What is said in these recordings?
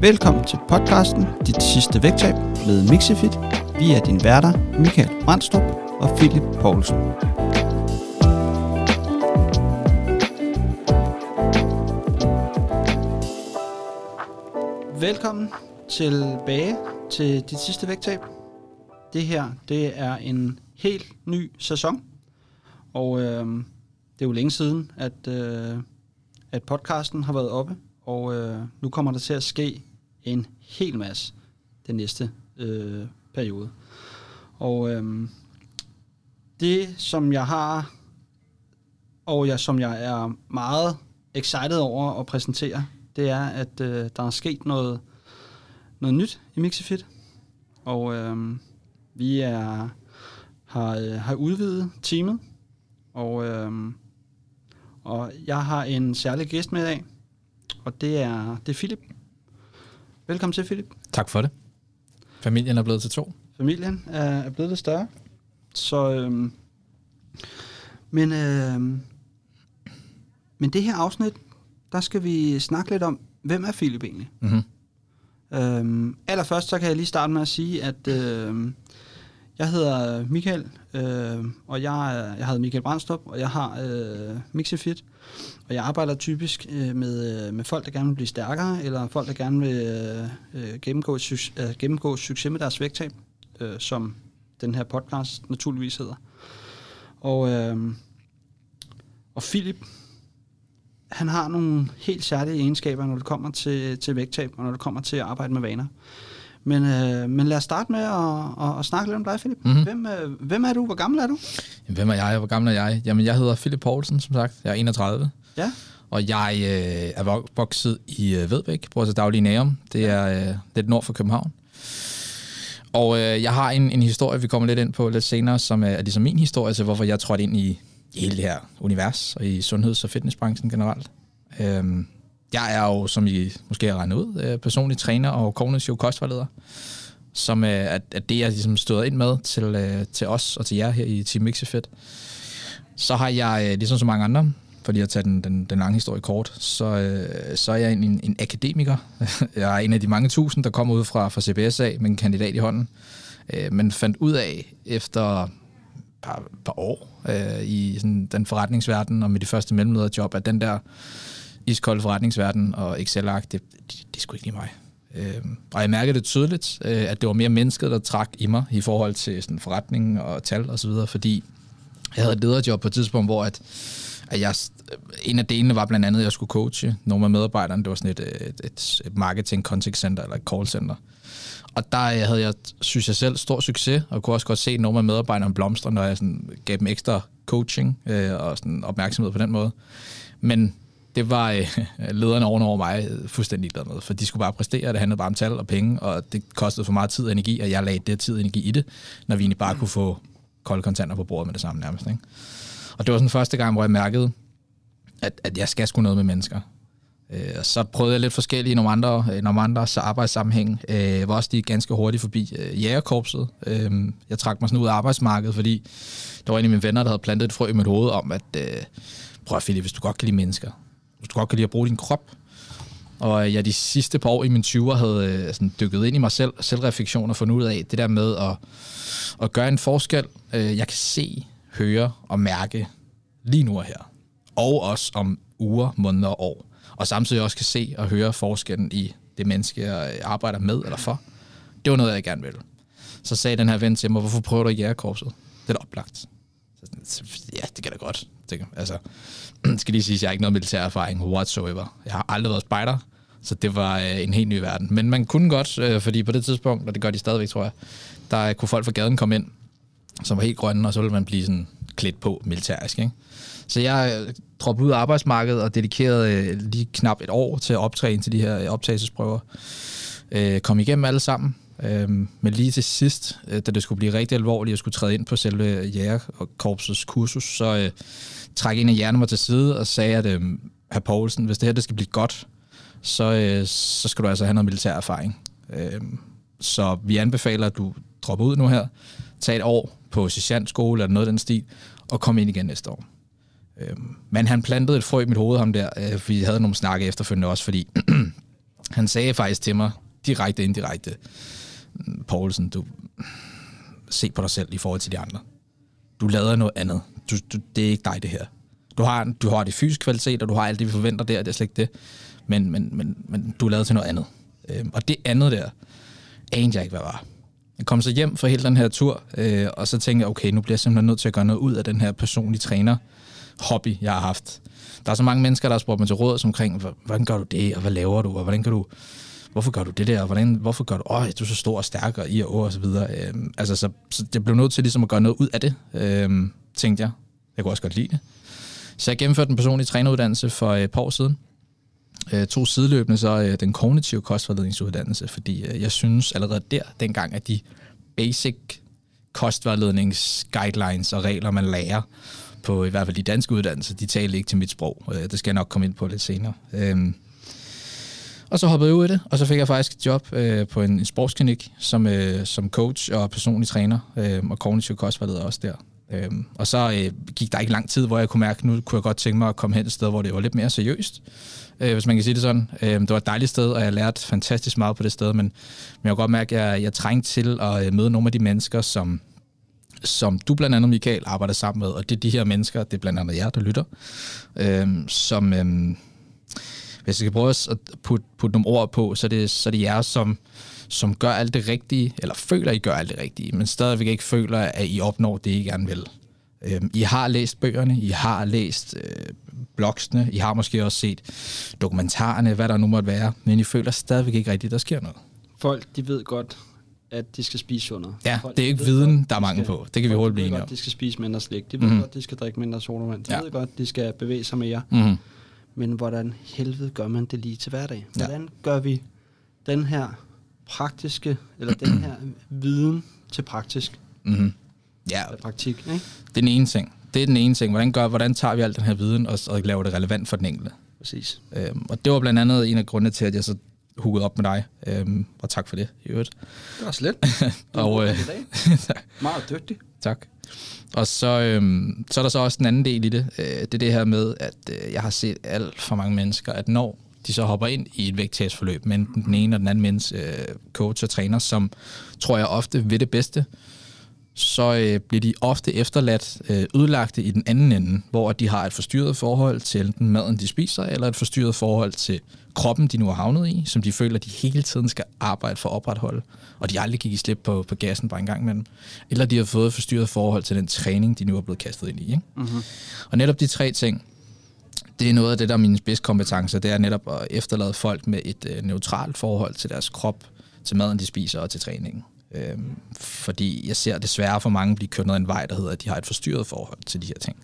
Velkommen til podcasten Dit sidste vægttab med Mixifit. Vi er din værter, Michael Brandstrup og Philip Poulsen. Velkommen tilbage til Dit sidste vægttab. Det her, det er en helt ny sæson. Og øh, det er jo længe siden, at, øh, at podcasten har været oppe. Og øh, nu kommer der til at ske en hel masse den næste øh, periode. Og øh, det, som jeg har, og jeg, som jeg er meget excited over at præsentere, det er, at øh, der er sket noget, noget nyt i Mixifit. Og øh, vi er, har, øh, har udvidet teamet, og, øh, og jeg har en særlig gæst med i dag, og det er, det er Philip. Velkommen til, Philip. Tak for det. Familien er blevet til to. Familien er, er blevet lidt større. Så, øhm, men, øhm, men det her afsnit, der skal vi snakke lidt om, hvem er Philip egentlig? Mm-hmm. Øhm, allerførst, så kan jeg lige starte med at sige, at øhm, jeg hedder Michael, øh, og jeg, jeg hedder Michael Brandstrup, og jeg har øh, Mixifit, og jeg arbejder typisk øh, med, øh, med folk, der gerne vil blive stærkere, eller folk, der gerne vil øh, gennemgå, suc- øh, gennemgå succes med deres vægttab, øh, som den her podcast naturligvis hedder. Og, øh, og Philip, han har nogle helt særlige egenskaber, når det kommer til, til vægttab, og når det kommer til at arbejde med vaner. Men, øh, men lad os starte med at, at, at snakke lidt om dig, Philip. Mm-hmm. Hvem, øh, hvem er du? Hvor gammel er du? Jamen, hvem er jeg? Hvor gammel er jeg? Jamen, jeg hedder Philip Poulsen, som sagt. Jeg er 31. Ja. Og jeg øh, er vokset i øh, Vedbæk, bor til daglig Nærum. Det er øh, lidt nord for København. Og øh, jeg har en, en historie, vi kommer lidt ind på lidt senere, som er, er ligesom min historie til, hvorfor jeg trådte ind i, i hele det her univers, og i sundheds- og fitnessbranchen generelt. Øhm, jeg er jo, som I måske har regnet ud, øh, personlig træner og kognitiv kostvejleder, som øh, er, er det, jeg ligesom støder ind med til, øh, til os og til jer her i Team Mixifit. Så har jeg, ligesom så mange andre, for lige at tage den, den, den lange historie kort, så, øh, så er jeg en, en, en akademiker. Jeg er en af de mange tusind, der kommer ud fra, fra CBSA med en kandidat i hånden, øh, men fandt ud af efter et par, par år øh, i sådan, den forretningsverden og med de første mellemlederjob, at den der iskold forretningsverden og Excel-ark, det, det, det er sgu ikke lige mig. Øh, og jeg mærkede det tydeligt, øh, at det var mere mennesket, der trak i mig i forhold til sådan, forretning og tal og så videre, fordi jeg havde et lederjob på et tidspunkt, hvor at, at jeg, øh, en af delene var blandt andet, at jeg skulle coache nogle af medarbejderne. Det var sådan et, øh, et, et, et marketing contact center eller et call center. Og der øh, havde jeg, synes jeg selv, stor succes, og kunne også godt se nogle af medarbejderne blomstre, når jeg sådan, gav dem ekstra coaching øh, og sådan opmærksomhed på den måde. Men det var øh, lederne oven over mig fuldstændig glad med, for de skulle bare præstere, det handlede bare om tal og penge, og det kostede for meget tid og energi, og jeg lagde det tid og energi i det, når vi egentlig bare kunne få kolde kontanter på bordet med det samme nærmest. Ikke? Og det var sådan første gang, hvor jeg mærkede, at, at jeg skal sgu noget med mennesker. Øh, og så prøvede jeg lidt forskellige i nogle andre, øh, nogle andre arbejdssammenhæng. Øh, var også lige ganske hurtigt forbi øh, jægerkorpset. Øh, jeg trak mig sådan ud af arbejdsmarkedet, fordi der var en af mine venner, der havde plantet et frø i mit hoved om, at øh, prøv at Philip, hvis du godt kan lide mennesker, hvis du godt kan lide at bruge din krop, og øh, jeg de sidste par år i min 20'er havde øh, sådan dykket ind i mig selv, selvreflektion og fundet ud af det der med at, at gøre en forskel. Øh, jeg kan se, høre og mærke lige nu og her. Og også om uger, måneder og år. Og samtidig også kan se og høre forskellen i det menneske, jeg arbejder med eller for. Det var noget, jeg gerne ville. Så sagde den her ven til mig, hvorfor prøver du ikke jægerkorpset? Det er da oplagt. Så, ja, det kan da godt. Det, altså, skal lige sige, at jeg har ikke noget militær erfaring whatsoever. Jeg har aldrig været spejder, så det var øh, en helt ny verden. Men man kunne godt, øh, fordi på det tidspunkt, og det gør de stadigvæk, tror jeg, der kunne folk fra gaden komme ind, som var helt grønne, og så ville man blive sådan klædt på militærisk. Ikke? Så jeg øh, droppede ud af arbejdsmarkedet og dedikerede øh, lige knap et år til at optræne til de her øh, optagelsesprøver. Øh, kom igennem alle sammen. Øh, men lige til sidst, øh, da det skulle blive rigtig alvorligt, og skulle træde ind på selve øh, jægerkorpsets kursus, så øh, trak en af hjernen mig til side og sagde, at øh, herr Poulsen, hvis det her det skal blive godt, så, øh, så skal du altså have noget militær erfaring. Øh, så vi anbefaler, at du dropper ud nu her, tag et år på sergeantskole eller noget af den stil, og komme ind igen næste år. Øh, men han plantede et frø i mit hoved, ham der. Øh, vi havde nogle snakke efterfølgende også, fordi Han sagde faktisk til mig, direkte indirekte, mm, Poulsen, du se på dig selv i forhold til de andre. Du lader noget andet. Du, du, det er ikke dig, det her. Du har, du har det fysiske kvalitet, og du har alt det, vi forventer der, det er slet ikke det. Men, men, men, men du er lavet til noget andet. Øhm, og det andet der, anede jeg ikke, hvad var. Jeg kom så hjem fra hele den her tur, øh, og så tænkte jeg, okay, nu bliver jeg simpelthen nødt til at gøre noget ud af den her personlige træner hobby, jeg har haft. Der er så mange mennesker, der har spurgt mig til råd omkring, hvordan gør du det, og hvad laver du, og hvordan kan du, hvorfor gør du det der, og hvordan, hvorfor gør du, åh, du er så stor og stærk, og i og, og så videre. Øh, altså, så, så jeg blev nødt til ligesom at gøre noget ud af det, øh, tænkte jeg. Jeg kunne også godt lide det. Så jeg gennemførte en personlig træneruddannelse for et par år siden. Øh, jeg tog sideløbende så øh, den kognitive kostvejledningsuddannelse, fordi øh, jeg synes allerede der, dengang, at de basic kostvejledningsguidelines og regler, man lærer på i hvert fald de danske uddannelser, de taler ikke til mit sprog. Øh, det skal jeg nok komme ind på lidt senere. Øhm, og så hoppede jeg ud i det, og så fik jeg faktisk et job øh, på en, en sportsklinik som, øh, som coach og personlig træner, øh, og kognitiv kostvejleder også der. Øhm, og så øh, gik der ikke lang tid, hvor jeg kunne mærke, at nu kunne jeg godt tænke mig at komme hen et sted, hvor det var lidt mere seriøst, øh, hvis man kan sige det sådan. Øh, det var et dejligt sted, og jeg lærte fantastisk meget på det sted, men, men jeg kunne godt mærke, at jeg, jeg trængte til at øh, møde nogle af de mennesker, som, som du blandt andet, Michael, arbejder sammen med, og det er de her mennesker, det er blandt andet jer, der lytter, øh, som... Øh, hvis jeg skal prøve at putte, putte nogle ord på, så er det, så er det jer, som, som gør alt det rigtige, eller føler, I gør alt det rigtige, men stadigvæk ikke føler, at I opnår det, I gerne vil. Øhm, I har læst bøgerne, I har læst øh, blogsene, I har måske også set dokumentarerne, hvad der nu måtte være, men I føler stadigvæk ikke rigtigt, at der sker noget. Folk, de ved godt, at de skal spise sundere. Ja, Folk, det er ikke viden, godt, der er mange på. Det kan vi hurtigt blive enige om. De de skal spise mindre slik. De ved mm. godt, de skal drikke mindre sodavand. De ja. ved godt, de skal bevæge sig mere. Mm. Men hvordan helvede gør man det lige til hverdag? Hvordan ja. gør vi den her praktiske, eller den her viden til praktisk? Mm-hmm. Ja. Eller praktik, ikke? Det er den ene ting. Det er den ene ting. Hvordan, gør, hvordan tager vi al den her viden og, og laver det relevant for den enkelte? Præcis. Øhm, og det var blandt andet en af grundene til, at jeg så huggede op med dig. Øhm, og tak for det, i øvrigt. Det var slet. og, øh, Meget dygtig. Tak. Og så, øhm, så er der så også en anden del i det. Øh, det er det her med, at øh, jeg har set alt for mange mennesker, at når de så hopper ind i et vægttabsforløb med enten den ene og den anden menneske, øh, coach og træner, som tror jeg ofte ved det bedste, så øh, bliver de ofte efterladt øh, ødelagte i den anden ende, hvor de har et forstyrret forhold til enten maden, de spiser, eller et forstyrret forhold til kroppen, de nu har havnet i, som de føler, de hele tiden skal arbejde for at opretholde, og de aldrig gik i slip på, på gassen bare en gang imellem. Eller de har fået et forstyrret forhold til den træning, de nu er blevet kastet ind i. Ikke? Mm-hmm. Og netop de tre ting, det er noget af det, der er mine spidskompetencer, det er netop at efterlade folk med et øh, neutralt forhold til deres krop, til maden, de spiser og til træningen. Øhm, fordi jeg ser desværre for mange blive kørt ned en vej, der hedder, at de har et forstyrret forhold til de her ting.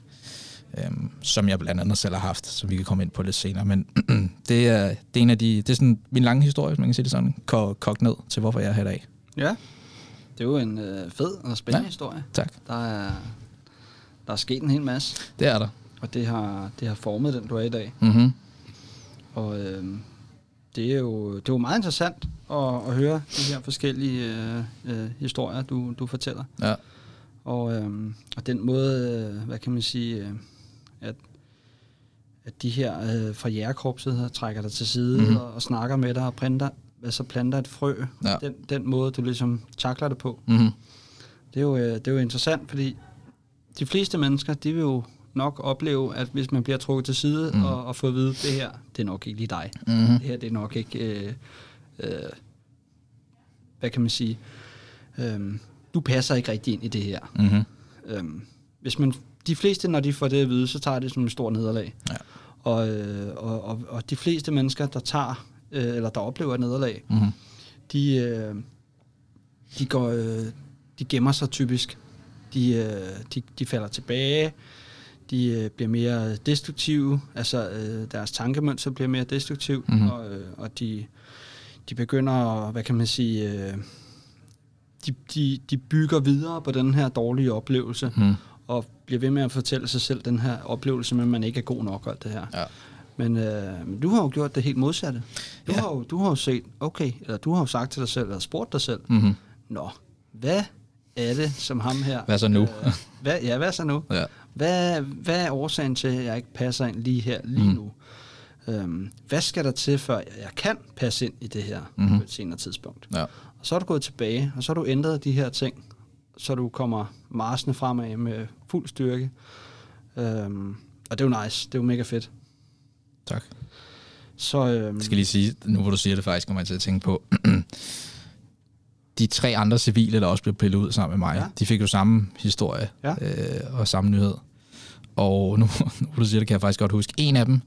Øhm, som jeg blandt andet selv har haft, som vi kan komme ind på lidt senere. Men det, er, det er en af de, det er sådan min lange historie, man kan sige det sådan, kogt ned til, hvorfor jeg er her i dag. Ja, det er jo en øh, fed og spændende ja, historie. Tak. Der er, der er sket en hel masse. Det er der. Og det har, det har formet den, du er i dag. Mm-hmm. Og øh, det er jo det er jo meget interessant at, at høre de her forskellige øh, øh, historier, du, du fortæller. Ja. Og, øh, og den måde, øh, hvad kan man sige, øh, at, at de her øh, fra jægerkorpset trækker dig til side mm-hmm. og, og snakker med dig og printer, altså planter et frø. Ja. Den, den måde, du ligesom takler det på. Mm-hmm. Det, er jo, øh, det er jo interessant, fordi de fleste mennesker, de vil jo nok opleve, at hvis man bliver trukket til side mm. og, og får at vide, det her, det er nok ikke lige dig. Mm-hmm. Det her, det er nok ikke, øh, øh, hvad kan man sige, øh, du passer ikke rigtig ind i det her. Mm-hmm. Øh, hvis man, de fleste, når de får det at vide, så tager det som en stor nederlag. Ja. Og, øh, og, og, og de fleste mennesker, der tager, øh, eller der oplever et nederlag, mm-hmm. de, øh, de, går, øh, de gemmer sig typisk. De, øh, de, de falder tilbage, de øh, bliver mere destruktive, altså øh, deres tankemønster bliver mere destruktiv, Mhm. og, øh, og de, de begynder, at, hvad kan man sige, øh, de, de, de bygger videre på den her dårlige oplevelse, Mm. og bliver ved med at fortælle sig selv den her oplevelse med, at man ikke er god nok og alt det her. Ja. Men, øh, men du har jo gjort det helt modsatte. Du, Ja. har jo, du har jo set, okay, eller du har jo sagt til dig selv, eller spurgt dig selv, Mm-hmm. nå, hvad er det, som ham her... Hvad så nu? Øh, hvad, ja, hvad så nu? Ja. Hvad, hvad er årsagen til, at jeg ikke passer ind lige her, lige Mm. nu? Øhm, hvad skal der til, før jeg kan passe ind i det her Mhm. mm-hmm. på et senere tidspunkt? Ja. Og så er du gået tilbage, og så har du ændret de her ting, så du kommer marsende fremad med fuld styrke. Øhm, og det er jo nice. Det er jo mega fedt. Tak. Så øhm, Jeg skal lige sige, nu hvor du siger det faktisk, kommer jeg til at tænke på, de tre andre civile, der også blev pillet ud sammen med mig, Ja. de fik jo samme historie Ja. øh, og samme nyhed. Og nu, nu du siger det, kan jeg faktisk godt huske. En af dem,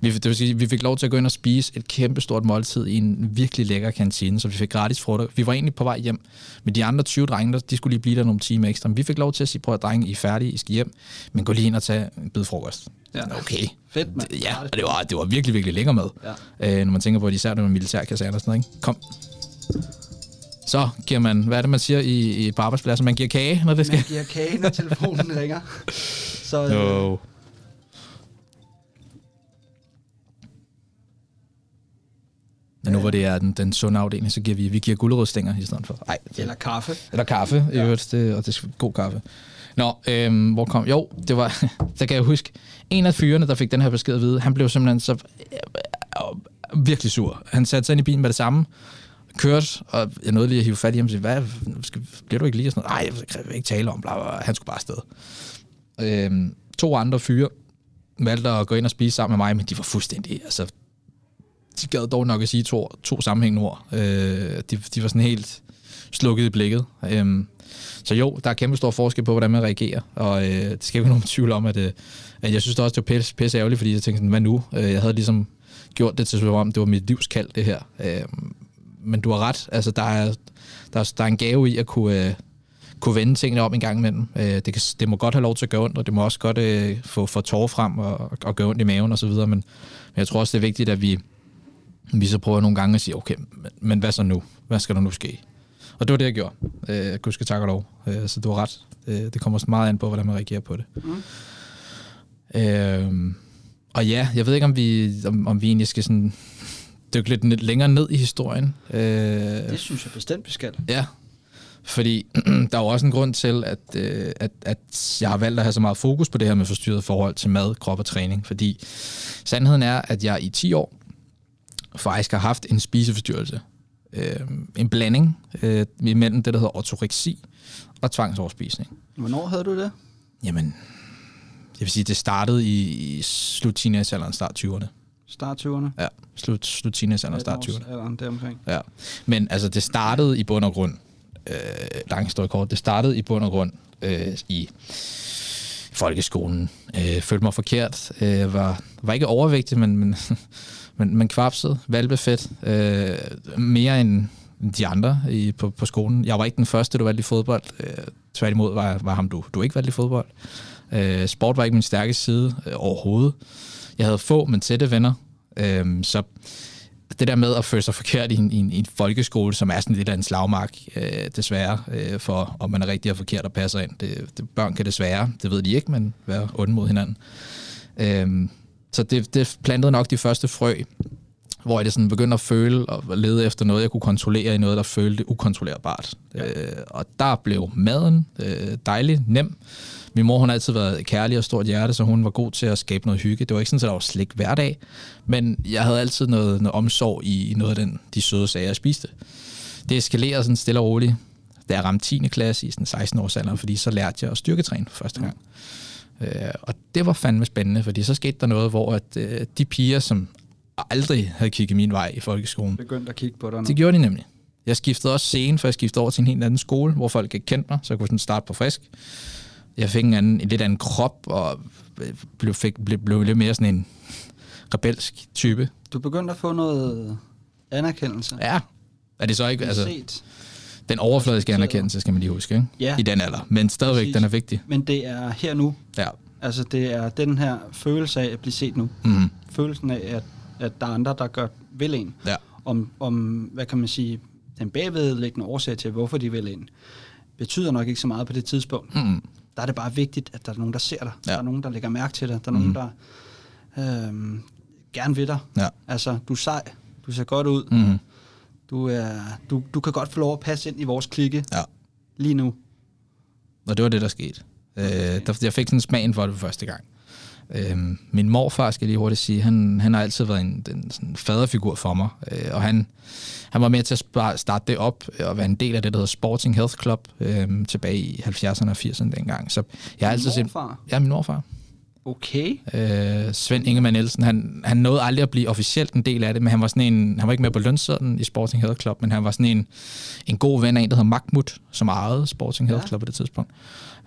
vi, det vil sige, vi fik lov til at gå ind og spise et kæmpestort måltid i en virkelig lækker kantine, så vi fik gratis frokost. Vi var egentlig på vej hjem, men de andre 20 drenge, de skulle lige blive der nogle timer ekstra. Men vi fik lov til at sige, prøv at drenge, I er færdige, I skal hjem, men gå lige ind og tage en bid frokost. Ja. Okay. fedt, mand. Ja, og det var, det var virkelig, virkelig lækker mad. Ja. Øh, når man tænker på, at især det var militærkaserner og sådan noget, ikke? Kom. Så giver man, hvad er det, man siger i, i på arbejdspladser? Man giver kage, når det skal. Man giver kage, når telefonen ringer. Så øh, No. Men nu hvor det er den, den sunde afdeling, så giver vi, vi giver gulerødstænger i stedet for. Ej, eller kaffe. eller kaffe, i øvrigt, det, og det er god kaffe. Nå, øhm, hvor kom... Jo, det var... der kan jeg huske, en af fyrene, der fik den her besked at vide, han blev simpelthen så øh, virkelig sur. Han satte sig ind i bilen med det samme, kørte, og jeg nåede lige at hive fat i ham og sige, hvad, skal, bliver du ikke lige? Og sådan noget, Nej, jeg vil ikke tale om, bla, bla. Han skulle bare afsted. Øhm, to andre fyre valgte at gå ind og spise sammen med mig, men de var fuldstændig, altså, de gad dog nok at sige to, to sammenhængende ord. Øh, de, de var sådan helt slukket i blikket. Øhm, så jo, der er kæmpe stor forskel på, hvordan man reagerer, og øh, det skal ikke være nogen tvivl om, at, øh, at jeg synes det også, det var pisse, pisse ærgerligt, fordi jeg tænkte sådan, hvad nu? Øh, jeg havde ligesom gjort det til, som om det var mit livs kald, det her. Øh, men du har ret, altså der er, der, er, der er en gave i at kunne, øh, kunne vende tingene om en gang imellem. Øh, det, kan, det må godt have lov til at gøre ondt, og det må også godt øh, få, få tårer frem og, og gøre ondt i maven og så videre, men, men jeg tror også, det er vigtigt, at vi, vi så prøver nogle gange at sige, okay, men, men hvad så nu? Hvad skal der nu ske? Og det var det, jeg gjorde. Øh, Gud skal tak og lov. Øh, så du har ret. Øh, det kommer så meget an på, hvordan man reagerer på det. Mm. Øh, og ja, jeg ved ikke, om vi, om, om vi egentlig skal sådan dykke lidt, lidt længere ned i historien. Øh, Det synes jeg bestemt, vi skal. Ja, fordi der er jo også en grund til, at, øh, at, at jeg har valgt at have så meget fokus på det her med forstyrret forhold til mad, krop og træning. Fordi sandheden er, at jeg i 10 år faktisk har haft en spiseforstyrrelse. Øh, en blanding øh, imellem det, der hedder ortoreksi og tvangsoverspisning. Hvornår havde du det? Jamen, jeg vil sige, det startede i, i slut start 20'erne. Start 20'erne? Ja, slut, slut teenagealderen, start 20'erne. Alderen deromkring. Ja, men altså det startede i bund og grund, øh, lang historie kort, det startede i bund og grund øh, i folkeskolen. Øh, følte mig forkert, øh, var, var ikke overvægtig, men, men, men, men kvapset, valbefedt, øh, mere end de andre i, på, på skolen. Jeg var ikke den første, du valgte i fodbold. Øh, tværtimod var, var ham, du, du ikke valgte i fodbold. Øh, sport var ikke min stærke side øh, overhovedet. Jeg havde få, men tætte venner. Øh, så det der med at føle sig forkert i en, i en, i en folkeskole, som er sådan lidt af en slagmark, øh, desværre, øh, for om man er rigtig og forkert og passer ind. Det, det, børn kan desværre, det ved de ikke, men være onde mod hinanden. Øh, så det, det plantede nok de første frø, hvor jeg det sådan begyndte at føle og lede efter noget, jeg kunne kontrollere i noget, der følte ukontrollerbart. Ja. Øh, og der blev maden øh, dejlig, nem. Min mor, hun har altid været kærlig og stort hjerte, så hun var god til at skabe noget hygge. Det var ikke sådan, at der var slik hver dag, men jeg havde altid noget, noget omsorg i noget af den, de søde sager, jeg spiste. Det eskalerede sådan stille og roligt, da jeg ramte 10. klasse i sådan 16 års alder, fordi så lærte jeg at styrketræne for første gang. Øh, og det var fandme spændende, fordi så skete der noget, hvor at, øh, de piger, som aldrig havde kigget min vej i folkeskolen, Begyndte at kigge på dig nu. det gjorde de nemlig. Jeg skiftede også scene, for jeg skiftede over til en helt anden skole, hvor folk ikke kendte mig, så jeg kunne sådan starte på frisk. Jeg fik en, anden, en lidt anden krop, og blev, fik, blev, blev lidt mere sådan en rebelsk type. Du begyndte at få noget anerkendelse. Ja, er det så ikke, altså, Set. den overfladiske anerkendelse, skal man lige huske, ikke? Ja. I den alder. Men stadigvæk, Præcis. den er vigtig. Men det er her nu. Ja. Altså, det er den her følelse af at blive set nu. Mm. Følelsen af, at, at der er andre, der gør vil en. Ja. Om, om, hvad kan man sige, den bagvedliggende årsag til, hvorfor de vil en, betyder nok ikke så meget på det tidspunkt. Mm. Der er det bare vigtigt, at der er nogen, der ser dig. Ja. Der er nogen, der lægger mærke til dig. Der er Mhm. nogen, der øhm, gerne vil dig. Ja. Altså, du er sej. Du ser godt ud. Mm. Du, er, du, du kan godt få lov at passe ind i vores klikke Ja. lige nu. Og det var det, der skete. Øh, der, jeg fik sådan smagen for det første gang. Øhm, min morfar, skal jeg lige hurtigt sige, han, han har altid været en, en sådan faderfigur for mig, øh, og han, han var med til at starte det op og være en del af det, der hedder Sporting Health Club øh, tilbage i 70'erne og 80'erne dengang. Så jeg har altid set... Ja, min morfar. Okay. Øh, Svend Ingemann Nielsen, han, han nåede aldrig at blive officielt en del af det, men han var sådan en, han var ikke med på lønsedlen i Sporting Health Club, men han var sådan en, en god ven af en, der hedder Mahmoud, som ejede Sporting ja. Club på det tidspunkt.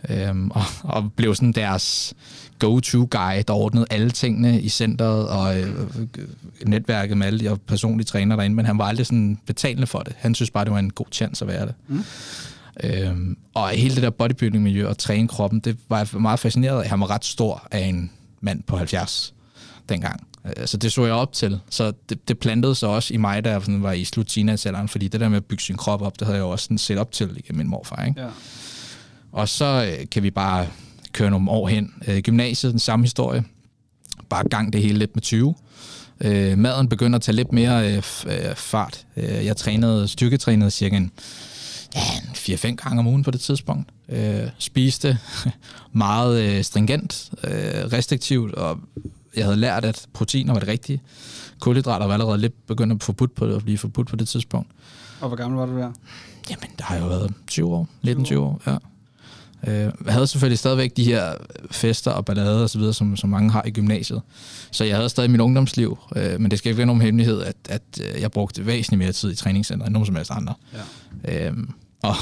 Øhm, og, og blev sådan deres go-to-guy, der ordnede alle tingene i centret og øh, netværket med alle de personlige træner derinde, men han var aldrig sådan betalende for det. Han synes bare, det var en god chance at være det. Mm. Øhm, og hele det der bodybuilding-miljø og træne kroppen, det var jeg meget fascineret af. Han var ret stor af en mand på 70 dengang. Øh, så det så jeg op til. Så det, det plantede sig også i mig, da jeg sådan var i slut teenagealderen, fordi det der med at bygge sin krop op, det havde jeg jo også sådan set op til igennem min morfar. Ikke? Ja. Og så øh, kan vi bare køre nogle år hen. Øh, gymnasiet, den samme historie. Bare gang det hele lidt med 20. Øh, maden begynder at tage lidt mere øh, fart. Jeg trænede, styrketrænede cirka en, ja, 4-5 gange om ugen på det tidspunkt. Øh, spiste meget øh, stringent, øh, restriktivt, og jeg havde lært, at proteiner var det rigtige. Kulhydrater var allerede lidt begyndt at, forbudt på, at blive forbudt på det tidspunkt. Og hvor gammel var du der? Jamen, der har jo været 20 år, 19-20 år, ja. Øh, jeg havde selvfølgelig stadigvæk de her fester og ballader og så videre, som, som mange har i gymnasiet. Så jeg havde stadig mit ungdomsliv, øh, men det skal ikke være nogen hemmelighed, at, at øh, jeg brugte væsentligt mere tid i træningscenteret end nogen som helst andre. Ja. Øhm, og,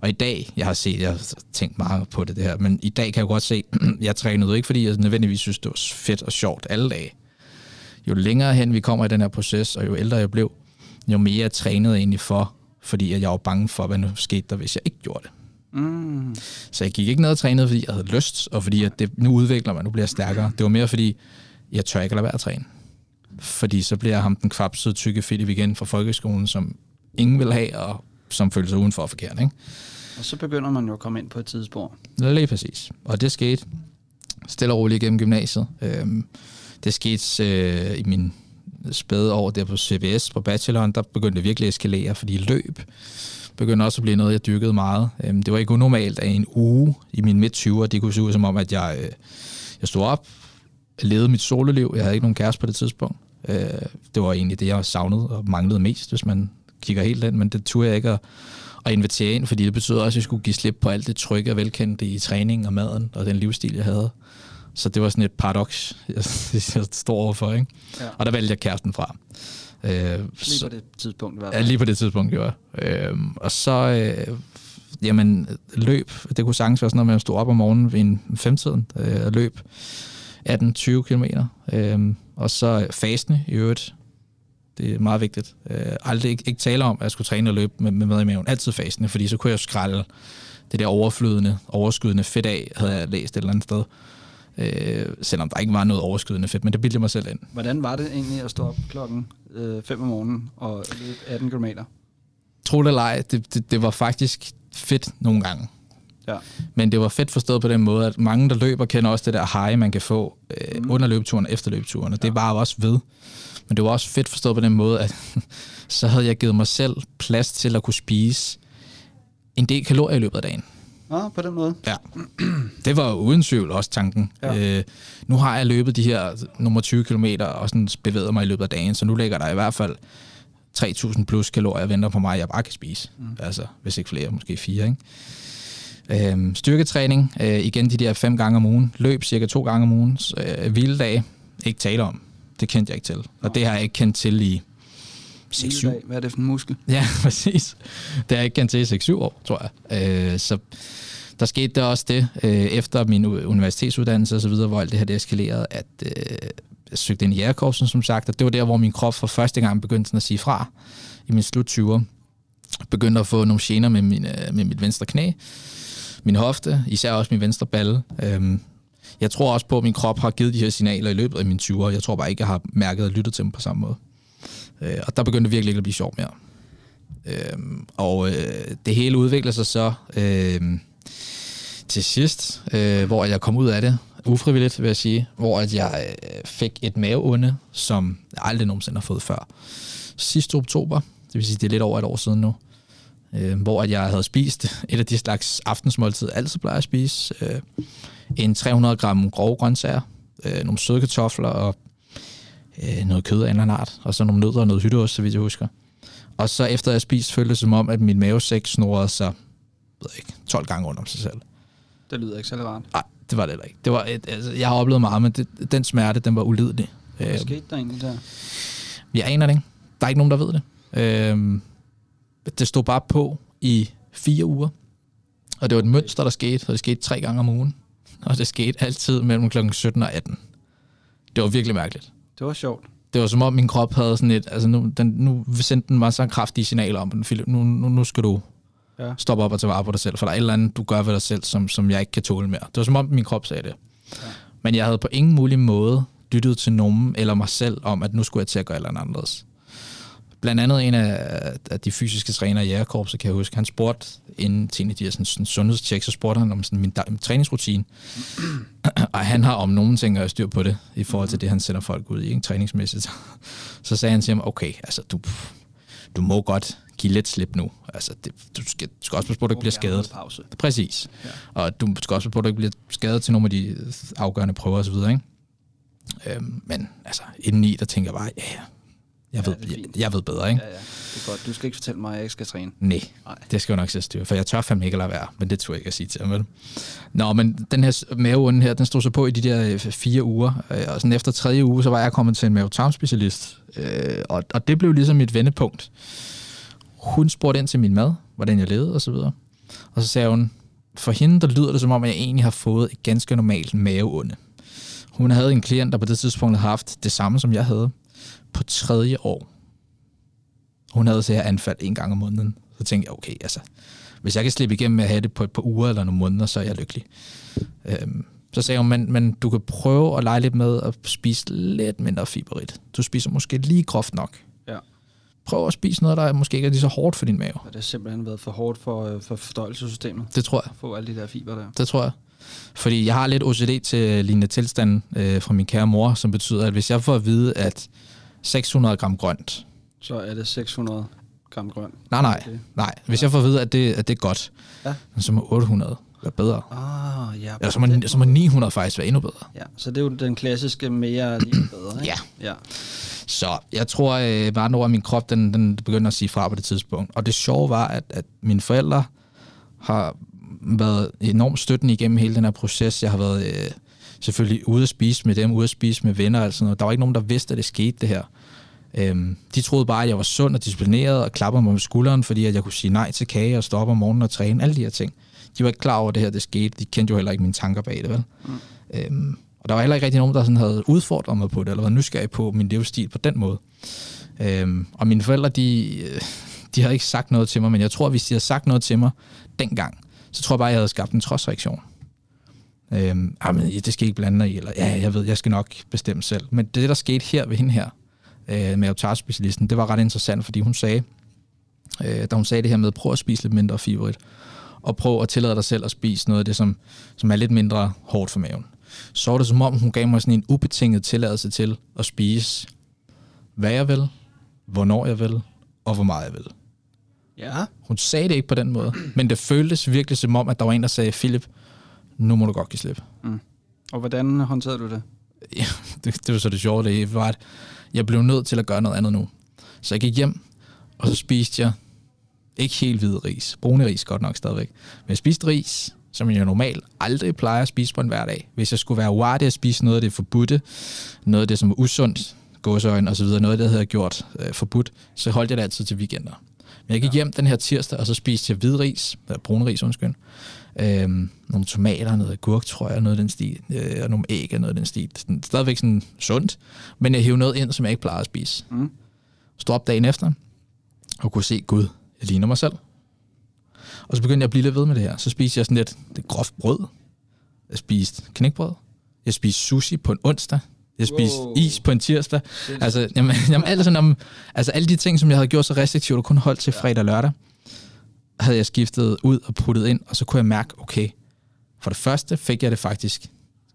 og i dag, jeg har set, jeg har tænkt meget på det, det her, men i dag kan jeg godt se, jeg trænede ikke, fordi jeg nødvendigvis synes, det var fedt og sjovt alle dage. Jo længere hen vi kommer i den her proces, og jo ældre jeg blev, jo mere jeg trænede egentlig for, fordi jeg var bange for, hvad nu skete der, hvis jeg ikke gjorde det. Mm. Så jeg gik ikke ned og trænede, fordi jeg havde lyst, og fordi at det, nu udvikler man, nu bliver jeg stærkere. Det var mere fordi, jeg tør ikke lade være at træne. Fordi så bliver jeg ham den kvapsede tykke fedt igen fra folkeskolen, som ingen vil have, og som føler sig udenfor forkert. Ikke? Og så begynder man jo at komme ind på et tidspunkt. Lige præcis. Og det skete stille og roligt igennem gymnasiet. Øhm, det skete øh, i min spæde år der på CBS på bacheloren, der begyndte det virkelig at eskalere, fordi løb begyndte også at blive noget, jeg dyrkede meget. Øhm, det var ikke unormalt, at en uge i min midt-20'er, det kunne se ud som om, at jeg, øh, jeg stod op, levede mit sololiv. Jeg havde ikke nogen kæreste på det tidspunkt. Øh, det var egentlig det, jeg savnede og manglede mest, hvis man kigger helt ind, men det turde jeg ikke at, at invitere ind, fordi det betyder også, at jeg skulle give slip på alt det trygge og velkendte i træning og maden og den livsstil, jeg havde. Så det var sådan et paradoks, jeg, jeg står overfor. Ikke? Ja. Og der valgte jeg kæresten fra. Øh, lige så, på det tidspunkt, Ja, lige på det tidspunkt, jo. Øh, og så, øh, jamen, løb, det kunne sagtens være sådan noget med at stå op om morgenen ved en femtiden øh, og løb 18-20 km. Øh, og så fastende i øvrigt. Det er meget vigtigt. Øh, aldrig ikke, ikke tale om, at jeg skulle træne og løbe med, med mad i maven. Altid fastende, fordi så kunne jeg skralde det der overflydende, overskydende fedt af, havde jeg læst et eller andet sted øh, selvom der ikke var noget overskydende fedt, men det bildte mig selv ind. Hvordan var det egentlig at stå op klokken 5 øh, om morgenen og løbe 18 km? Tro det eller ej, det, det, det var faktisk fedt nogle gange. Ja. Men det var fedt forstået på den måde, at mange, der løber, kender også det der high, man kan få øh, mm. under løbeturen og efter løbeturen, og ja. det var også ved. Men det var også fedt forstået på den måde, at så havde jeg givet mig selv plads til at kunne spise en del kalorier i løbet af dagen. Ah, på den måde. Ja, det var uden tvivl også tanken. Ja. Øh, nu har jeg løbet de her nummer 20 km og sådan bevæget mig i løbet af dagen, så nu ligger der i hvert fald 3.000 plus kalorier venter på mig, jeg bare kan spise. Mm. Altså, hvis ikke flere, måske fire, ikke? Øhm, styrketræning, øh, igen de der fem gange om ugen. Løb cirka to gange om ugen. Øh, hviledag, ikke tale om. Det kendte jeg ikke til. Og det har jeg ikke kendt til i 6-7. Hvad er det for en muskel? Ja, præcis. Det har jeg ikke kendt til i 6-7 år, tror jeg. Øh, så der skete der også det, øh, efter min universitetsuddannelse og så videre, hvor alt det her det eskalerede, at øh, jeg søgte ind i jægerkorpsen, som sagt, og det var der, hvor min krop for første gang begyndte at sige fra i min slut 20'er. Begyndte at få nogle gener med, min, øh, med mit venstre knæ, min hofte, især også min venstre balle. Øh, jeg tror også på, at min krop har givet de her signaler i løbet af mine 20'er. Jeg tror bare ikke, jeg har mærket og lyttet til dem på samme måde. Øh, og der begyndte det virkelig ikke at blive sjovt mere. Øh, og øh, det hele udvikler sig så øh, til sidst, øh, hvor jeg kom ud af det, ufrivilligt vil jeg sige, hvor at jeg øh, fik et maveunde, som jeg aldrig nogensinde har fået før. Sidste oktober, det vil sige, det er lidt over et år siden nu, øh, hvor at jeg havde spist et af de slags aftensmåltid, altid plejer at spise, øh, en 300 gram grove grøntsager, øh, nogle søde kartofler og øh, noget kød af en eller anden art, og så nogle nødder og noget hytteost, så vidt jeg husker. Og så efter jeg spist, føltes det som om, at min mavesæk snorede sig ved ikke, 12 gange rundt om sig selv. Det lyder ikke særlig rart. Nej, det var det heller ikke. Det var et, altså, jeg har oplevet meget, men det, den smerte, den var ulidelig. Hvad Øh, skete der egentlig der? jeg aner det ikke. Der er ikke nogen, der ved det. Øh, det stod bare på i fire uger. Og det var et mønster, der skete, og det skete tre gange om ugen. Og det skete altid mellem kl. 17 og 18. Det var virkelig mærkeligt. Det var sjovt. Det var som om min krop havde sådan et, altså nu, den, nu sendte den mig så kraftige signaler om, den, Philip, nu, nu, nu skal du Ja. stoppe op og tage vare på dig selv, for der er et eller andet, du gør ved dig selv, som, som jeg ikke kan tåle mere. Det var som om min krop sagde det. Ja. Men jeg havde på ingen mulig måde lyttet til nogen eller mig selv om, at nu skulle jeg til at gøre et eller andet anderledes. Blandt andet en af, af de fysiske trænere i Jægerkorpset, kan jeg huske, han spurgte inden til en af de her sådan, sådan sundhedstjek, så spurgte han om sådan min, min træningsrutine. og han har om nogen ting at styr på det, i forhold til det, han sender folk ud i, ikke, træningsmæssigt. så sagde han til ham, okay, altså du, du må godt give lidt slip nu. Altså, det, du, skal, du skal også passe på, at du ikke bliver skadet. Pause. Præcis. Ja. Og du skal også passe på, at du ikke bliver skadet til nogle af de afgørende prøver osv., ikke? Øhm, men altså, indeni, der tænker jeg bare, ja, ja, jeg, ved, jeg, jeg ved bedre, ikke? Ja, ja. Det er godt. Du skal ikke fortælle mig, at jeg ikke skal træne. Nej, Nej. det skal jeg nok sætte styr, for jeg tør fandme ikke at lade være, men det tror jeg ikke at sige til ham, vel? Nå, men den her maveonde her, den stod så på i de der øh, fire uger, øh, og sådan efter tredje uge, så var jeg kommet til en mavetarmspecialist, øh, og, og det blev ligesom mit vendepunkt. Hun spurgte ind til min mad, hvordan jeg levede og så videre, og så sagde hun, for hende, der lyder det som om, at jeg egentlig har fået et ganske normalt maveonde. Hun havde en klient, der på det tidspunkt havde haft det samme, som jeg havde, på tredje år. Hun havde så her anfald en gang om måneden. Så tænkte jeg, okay, altså, hvis jeg kan slippe igennem med at have det på et par uger eller nogle måneder, så er jeg lykkelig. Øhm, så sagde hun, men, men du kan prøve at lege lidt med at spise lidt mindre fiberigt. Du spiser måske lige groft nok. Ja. Prøv at spise noget, der måske ikke er lige så hårdt for din mave. Og det har simpelthen været for hårdt for, øh, for fordøjelsessystemet. Det tror jeg. At få alle de der fiber der. Det tror jeg. Fordi jeg har lidt OCD til lignende tilstand øh, fra min kære mor, som betyder, at hvis jeg får at vide, at 600 gram grønt, Så er det 600 gram grøn. nej, nej, Okay. nej, hvis jeg får at vide, at det, at det er godt, Ja. så må 800 være bedre. Ah, ja. Eller så må, så må måde. 900 faktisk være endnu bedre. Ja, så det er jo den klassiske mere lige bedre, ikke? Ja. Ja. Så jeg tror, øh, med andre ord, at min krop den, den begyndte at sige fra på det tidspunkt. Og det sjove var, at, at mine forældre har været enormt støttende igennem hele den her proces. Jeg har været øh, selvfølgelig ude at spise med dem, ude at spise med venner og sådan noget. Der var ikke nogen, der vidste, at det skete det her. Øhm, de troede bare, at jeg var sund og disciplineret og klappede mig på skulderen, fordi at jeg kunne sige nej til kage og stoppe om morgenen og træne, alle de her ting. De var ikke klar over, at det her det skete. De kendte jo heller ikke mine tanker bag det, vel? Mm. Øhm, og der var heller ikke rigtig nogen, der sådan havde udfordret mig på det, eller var nysgerrig på min livsstil på den måde. Øhm, og mine forældre, de, øh, de havde ikke sagt noget til mig, men jeg tror, hvis de havde sagt noget til mig dengang, så tror jeg bare, jeg havde skabt en trodsreaktion. Øhm, ah, men det skal I ikke blande dig i, eller ja, jeg ved, jeg skal nok bestemme selv. Men det, der skete her ved hende her, øh, med optarspecialisten, det var ret interessant, fordi hun sagde, øh, da hun sagde det her med, prøv at spise lidt mindre fiberigt, og prøv at tillade dig selv at spise noget af det, som, som er lidt mindre hårdt for maven. Så var det som om, hun gav mig sådan en ubetinget tilladelse til at spise, hvad jeg vil, hvornår jeg vil, og hvor meget jeg vil. Ja. Hun sagde det ikke på den måde, men det føltes virkelig som om, at der var en, der sagde, Philip, nu må du godt give slip. Og hvordan håndterede du det? Ja, det, det var så det sjove, det var, at jeg blev nødt til at gøre noget andet nu. Så jeg gik hjem, og så spiste jeg ikke helt hvid ris. Brune ris godt nok stadigvæk. Men jeg spiste ris, som jeg normalt aldrig plejer at spise på en hverdag. Hvis jeg skulle være uartig at spise noget af det forbudte, noget af det, som var usundt, gåseøjne og så videre, noget jeg havde gjort øh, forbudt, så holdt jeg det altid til weekender. Men jeg gik hjem den her tirsdag, og så spiste jeg hvid ris, eller brun ris, undskyld. Øhm, nogle tomater, noget agurk, tror jeg, noget af den stil, øh, og nogle æg og noget af den stil. Sådan, stadigvæk sådan sundt, men jeg hævde noget ind, som jeg ikke plejede at spise. Mm. Stod op dagen efter, og kunne se, gud, jeg ligner mig selv. Og så begyndte jeg at blive lidt ved med det her. Så spiste jeg sådan lidt det groft brød. Jeg spiste knækbrød. Jeg spiste sushi på en onsdag. Jeg spiste Wow. is på en tirsdag. Altså, jamen, jamen, alle, sådan, om, altså, alle de ting, som jeg havde gjort så restriktivt og kun holdt til fredag og lørdag, havde jeg skiftet ud og puttet ind, og så kunne jeg mærke, okay, for det første fik jeg det faktisk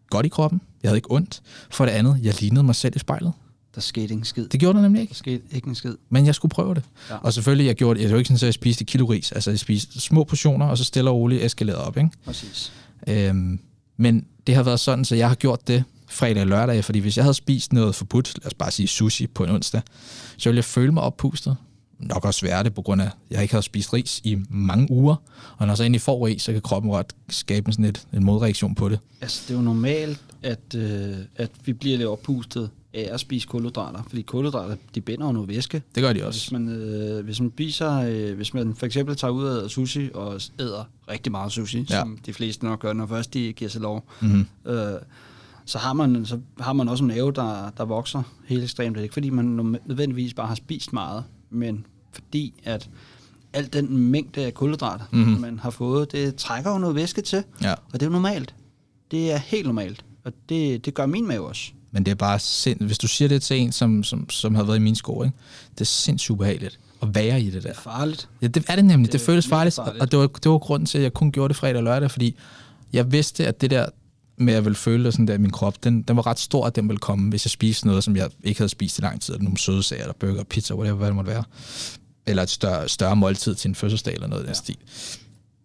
godt i kroppen. Jeg havde ikke ondt. For det andet, jeg lignede mig selv i spejlet. Der skete ikke en skid. Det gjorde der nemlig ikke. Der skete ikke en skid. Men jeg skulle prøve det. Ja. Og selvfølgelig, jeg gjorde det. Jeg var ikke sådan, at jeg spiste kilo ris. Altså, jeg spiste små portioner, og så stille og roligt eskaleret op. Ikke? Præcis. Øhm, men det har været sådan, så jeg har gjort det fredag og lørdag, fordi hvis jeg havde spist noget forbudt, lad os bare sige sushi på en onsdag, så ville jeg føle mig oppustet. Nok også være det, på grund af, at jeg ikke havde spist ris i mange uger. Og når så egentlig får ris, så kan kroppen ret skabe sådan et, en modreaktion på det. Altså, det er jo normalt, at, øh, at vi bliver lidt oppustet af at spise kulhydrater, fordi kulhydrater, de binder jo noget væske. Det gør de Hvis også. man, øh, hvis man spiser, øh, hvis man for eksempel tager ud af sushi og æder rigtig meget sushi, Ja. som de fleste nok gør, når først de giver sig lov, Mm-hmm. øh, så, har man, så har man også en mave, der, der vokser helt ekstremt. Det er ikke fordi, man nødvendigvis bare har spist meget, men fordi at al den mængde af kulhydrater, Mhm. mm-hmm. man har fået, det trækker jo noget væske til, Ja. og det er jo normalt. Det er helt normalt, og det, det gør min mave også. Men det er bare sind... Hvis du siger det til en, som, som, som har været i min sko, ikke? det er sindssygt ubehageligt at være i det der. Det er farligt. Ja, det er det nemlig. Det, Det føles farligt, farligt. og det var, det var grunden til, at jeg kun gjorde det fredag og lørdag, fordi jeg vidste, at det der med at ville føle det sådan der i min krop, den, den var ret stor, at den ville komme, hvis jeg spiste noget, som jeg ikke havde spist i lang tid, nogle søde sager, eller burger, pizza, whatever, hvad det måtte være. Eller et større, større måltid til en fødselsdag, eller noget i den Ja. stil.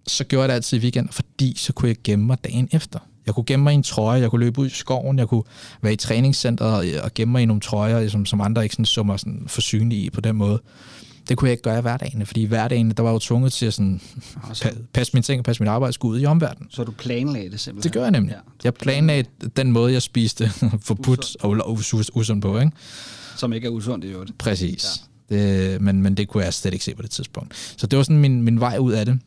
Så gjorde jeg det altid i weekend, fordi så kunne jeg gemme mig dagen efter. Jeg kunne gemme mig i en trøje, jeg kunne løbe ud i skoven, jeg kunne være i træningscenteret og gemme mig i nogle trøjer, som, som andre ikke sådan, så mig sådan forsynlige i på den måde. Det kunne jeg ikke gøre i hverdagen, fordi i hverdagen, der var jeg jo tvunget til at sådan, Og så, pa- passe mine ting og passe mit arbejde skulle ud i omverdenen. så du planlagde det simpelthen. Det gør jeg nemlig. Ja. Jeg planlagde den måde, jeg spiste forbudt og u- us- usund på, ikke? Som ikke er usundt i øvrigt. Præcis. Ja. Det, men, men det kunne jeg slet ikke se på det tidspunkt. Så det var sådan min, min vej ud af det.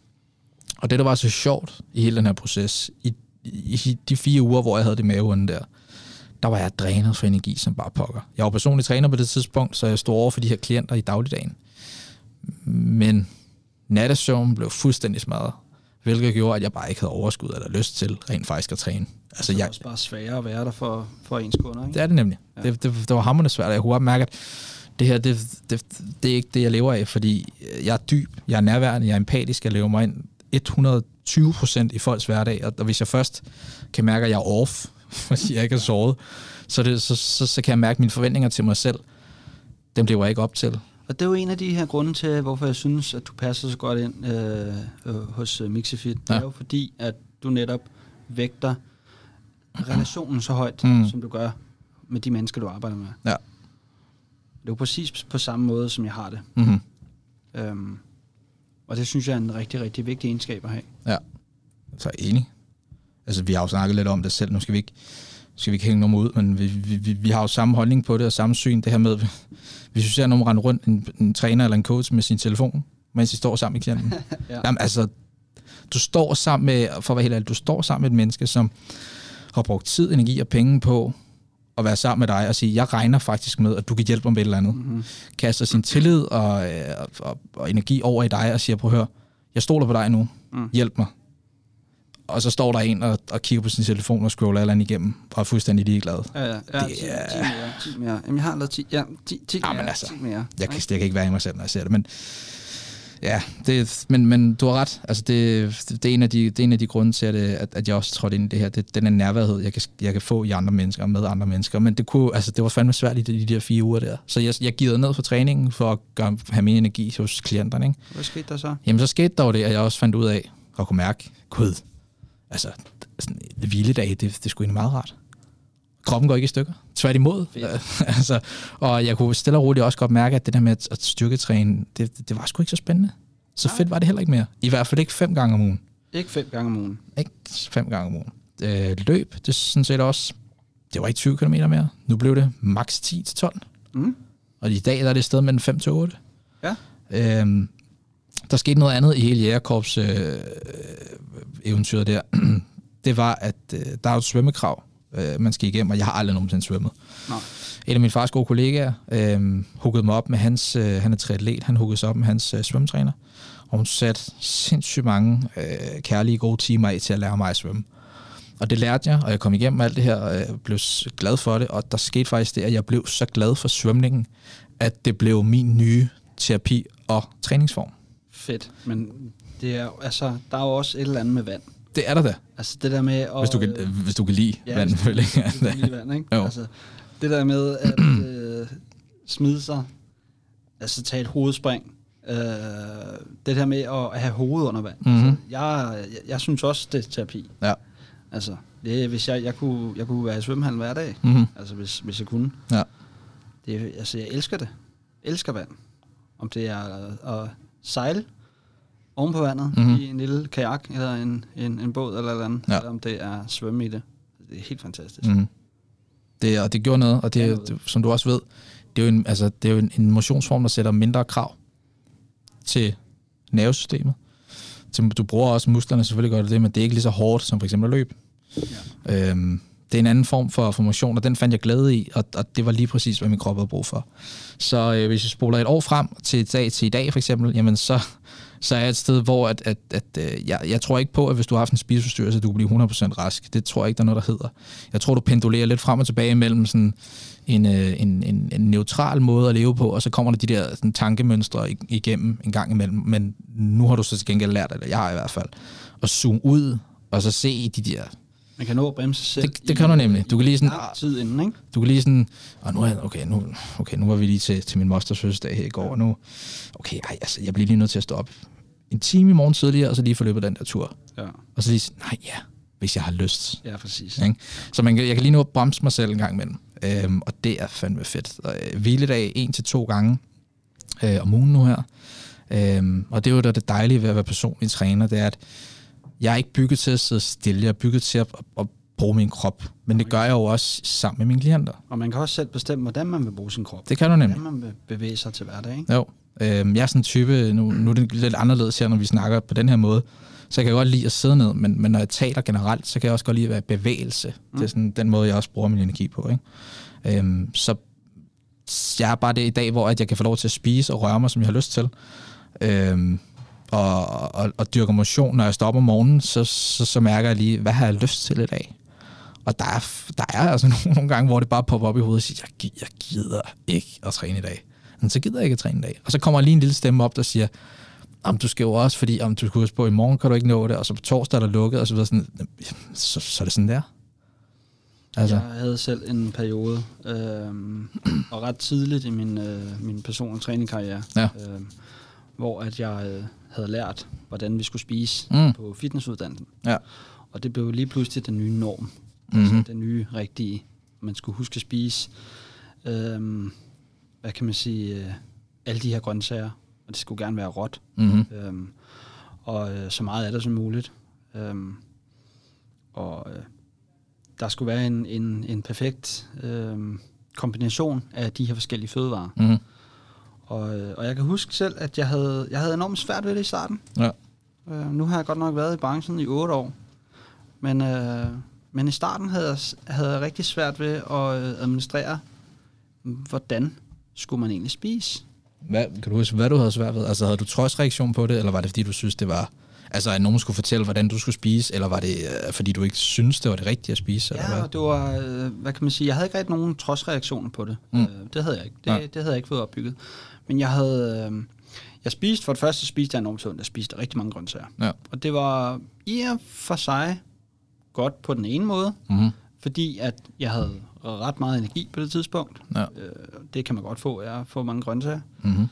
Og det, der var så sjovt i hele den her proces, i, i de fire uger, hvor jeg havde det i maven der, der var jeg drænet for energi som bare pokker. Jeg var personlig træner på det tidspunkt, så jeg stod over for de her klienter i dagligdagen. Men nattesøvn blev fuldstændig smadret, hvilket gjorde, at jeg bare ikke havde overskud eller lyst til rent faktisk at træne. Altså, det er jeg, også bare sværere at være der for, for ens kunder, ikke? det er det nemlig. Ja. Det, det, det var hammerende svært, og jeg kunne godt mærke, at det her, det, det, det er ikke det, jeg lever af, fordi jeg er dyb, jeg er nærværende, jeg er empatisk, jeg lever mig ind 120 procent i folks hverdag, og, og hvis jeg først kan mærke, at jeg er off, fordi jeg ikke har sovet, så, det, så, så, så kan jeg mærke, at mine forventninger til mig selv, dem lever jeg ikke op til. Og det er jo en af de her grunde til, hvorfor jeg synes, at du passer så godt ind øh, øh, hos øh, Mixifit. Det Ja. er jo fordi, at du netop vægter relationen så højt, Mm. mm. som du gør med de mennesker, du arbejder med. Ja. Det er jo præcis på samme måde, som jeg har det. Mm-hmm. Øhm, og det synes jeg er en rigtig, rigtig vigtig egenskab at have. Ja, så er enig. Altså, vi har jo snakket lidt om det selv. Nu skal vi ikke, skal vi ikke hænge nogen ud, men vi, vi, vi, vi har jo samme holdning på det og samme syn. Det her med, hvis vi ser nogen rende rundt, en, en træner eller en coach med sin telefon, mens de står sammen med klienten. Ja. Jamen, altså, du står sammen med, for at være helt ærlig, du står sammen med et menneske, som har brugt tid, energi og penge på at være sammen med dig og sige, jeg regner faktisk med, at du kan hjælpe mig med et eller andet. Mm-hmm. Kaster sin tillid og, øh, og, og energi over i dig og siger, prøv at høre, jeg stoler på dig nu, Mm. hjælp mig. Og så står der en og, og kigger på sin telefon og scroller eller andet igennem, og er fuldstændig ligeglad. Ja, ja, ja Det 10, er- 10 mere, 10 mere. Jamen, jeg har lavet 10, ja, 10, 10 Ja, mere, men altså, 10 mere. Jeg kan, jeg kan ikke være i mig selv, når jeg ser det, men ja, det, men, men du har ret. Altså, det, det, er en af de, det er en af de grunde til, at, øh, at, at jeg også trådte ind i det her. Det, den er nærværhed, jeg kan, jeg kan få i andre mennesker og med andre mennesker. Men det, kunne, altså, det var fandme svært i de, de der fire uger der. Så jeg, jeg givet ned for træningen for at gøre, have min energi hos klienterne. Ikke? Hvad skete der så? Jamen, så skete der jo det, at jeg også fandt ud af og kunne mærke, gud, altså, sådan hviledag, det, det sgu egentlig meget rart. Kroppen går ikke i stykker. Tværtimod. Altså, og jeg kunne stille og roligt også godt mærke, at det der med at, styrketræne, det, det var sgu ikke så spændende. Så Nej. fedt var det heller ikke mere. I hvert fald ikke fem gange om ugen. Ikke fem gange om ugen. Ikke fem gange om ugen. Øh, løb, det sådan set også, det var ikke 20 km mere. Nu blev det maks 10-12. Mm. Og i dag der er det et sted mellem 5 til 8. Ja. Øhm, der skete noget andet i hele Jægerkorps øh, eventyret der. det var, at øh, der er et svømmekrav, øh, man skal igennem, og jeg har aldrig nogensinde svømmet. Nå. En af mine fars gode kollegaer øh, huggede mig op med hans, øh, han er triatlet, han huggede sig op med hans øh, svømmetræner, og hun satte sindssygt mange øh, kærlige gode timer af til at lære mig at svømme. Og det lærte jeg, og jeg kom igennem alt det her, og jeg blev glad for det, og der skete faktisk det, at jeg blev så glad for svømningen, at det blev min nye terapi og træningsform. Fedt. Men det er, altså, der er jo også et eller andet med vand. Det er der da, Altså det der med at... hvis du kan, øh, hvis du kan lide Ja, vand. selvfølgelig. hvis du kan lide vand, ikke? Jo. Altså, det der med at øh, smide sig, altså tage et hovedspring, øh, det der med at have hovedet under vand. Mhm. Altså, jeg, jeg, jeg synes også, det er terapi. Ja. Altså, Det hvis jeg, jeg, kunne, jeg kunne være i svømmehallen hver dag. Mm-hmm. Altså, hvis, hvis jeg kunne. Ja. Det, altså, jeg elsker det. Elsker vand. Om det er at sejle oven på vandet Mhm. mm-hmm. i en lille kajak, eller en, en, en båd, eller, eller andet, Ja. eller om det er svømme i det. Det er helt fantastisk. Mm. Det, og det gjorde noget, og det, Det som du også ved, det er jo en, altså, det er jo en, en motionsform, der sætter mindre krav til nervesystemet. Til, du bruger også musklerne, selvfølgelig gør det det, men det er ikke lige så hårdt som for eksempel at løbe. Ja. Øhm, det er en anden form for, for motion, og den fandt jeg glæde i, og, og det var lige præcis, hvad min krop havde brug for. Så øh, hvis jeg spoler et år frem til, dag, til i dag for eksempel, jamen så, så er jeg et sted, hvor at, at, at, øh, jeg, jeg tror ikke på, at hvis du har haft en spiseforstyrrelse, du kan blive 100% rask. Det tror jeg ikke, der er noget, der hedder. Jeg tror, du pendulerer lidt frem og tilbage mellem sådan en, øh, en, en, en neutral måde at leve på, og så kommer der de der sådan, tankemønstre igennem en gang imellem. Men nu har du så til gengæld lært, eller jeg har i hvert fald, at zoome ud, og så se de der... Man kan nå at bremse sig selv. Det- det kan du nemlig. Du kan lige sådan- tid inden, ikke? Du kan lige sådan, og nu er okay, nu, okay, nu var vi lige til, til min mosters fødselsdag her i går, og nu, okay, ej, altså, jeg bliver lige nødt til at stå op en time i morgen tidligere, og så lige få løbet den der tur. Ja, Og så lige sige, nej ja, hvis jeg har lyst. ja præcis. Ikke? Så man, kan- jeg kan lige nu at bremse mig selv en gang imellem. Øhm, og det er fandme fedt. Og, øh, hviledag en til to gange øh, om ugen nu her. Øhm, og det er jo da det dejlige ved at være personlig træner, det er, at jeg er ikke bygget til at sidde stille. Jeg er bygget til at, at, bruge min krop. Men det gør jeg jo også sammen med mine klienter. Og man kan også selv bestemme, hvordan man vil bruge sin krop. Det kan du nemlig. Hvordan man vil bevæge sig til hverdag, ikke? Jo. Øhm, jeg er sådan en type, nu, nu er det lidt anderledes her, når vi snakker på den her måde, så jeg kan godt lide at sidde ned, men, men når jeg taler generelt, så kan jeg også godt lide at være bevægelse. Mm. Det er sådan den måde, jeg også bruger min energi på. Ikke? Øhm, så jeg er bare det i dag, hvor at jeg kan få lov til at spise og røre mig, som jeg har lyst til. Øhm, og, og, og dyrke motion, når jeg stopper om morgenen, så, så, så mærker jeg lige, hvad har jeg lyst til i dag? Og der er, der er altså nogle, nogle gange, hvor det bare popper op i hovedet og siger, jeg, jeg gider ikke at træne i dag. Men så gider jeg ikke at træne i dag. Og så kommer lige en lille stemme op, der siger, om du skal jo også, fordi om du skal huske på, i morgen kan du ikke nå det, og så på torsdag er der lukket, og så videre sådan, så, så er det sådan der. Altså, Jeg havde selv en periode, øhm, og ret tidligt i min, øh, min personlige træningskarriere, Ja. øhm, hvor at jeg øh, havde lært, hvordan vi skulle spise Mm. på fitnessuddannelsen. ja. Og det blev lige pludselig den nye norm. Mhm. Mm-hmm. Altså den nye rigtige. Man skulle huske at spise, øhm, hvad kan man sige, øh, alle de her grøntsager. Og det skulle gerne være råt. Mm-hmm. Øhm, og øh, så meget af det som muligt. Øhm, og øh, der skulle være en, en, en perfekt øhm, kombination af de her forskellige fødevarer. Mm-hmm. Og, og jeg kan huske selv, at jeg havde, jeg havde enormt svært ved det i starten. Ja. Øh, nu har jeg godt nok været i branchen i otte år. Men, øh, men i starten havde jeg, havde jeg rigtig svært ved at øh, administrere, hvordan skulle man egentlig spise. Hvad, kan du huske, hvad du havde svært ved? Altså, havde du trodsreaktion på det, eller var det, fordi du synes, det var... Altså, at nogen skulle fortælle, hvordan du skulle spise, eller var det, øh, fordi du ikke synes det var det rigtige at spise? Eller Ja, hvad? og det var, øh, hvad kan man sige, jeg havde ikke rigtig nogen trodsreaktioner på det. Mm. Mm. Øh, det havde jeg ikke. Det, Nej. det havde jeg ikke fået opbygget. Men jeg havde, øh, jeg spiste, for det første spiste jeg enormt sundt. Jeg spiste rigtig mange grøntsager. Ja. Og det var i og for sig godt på den ene måde, Mm-hmm. fordi at jeg havde ret meget energi på det tidspunkt. Ja. Øh, det kan man godt få af at få mange grøntsager. Mm-hmm.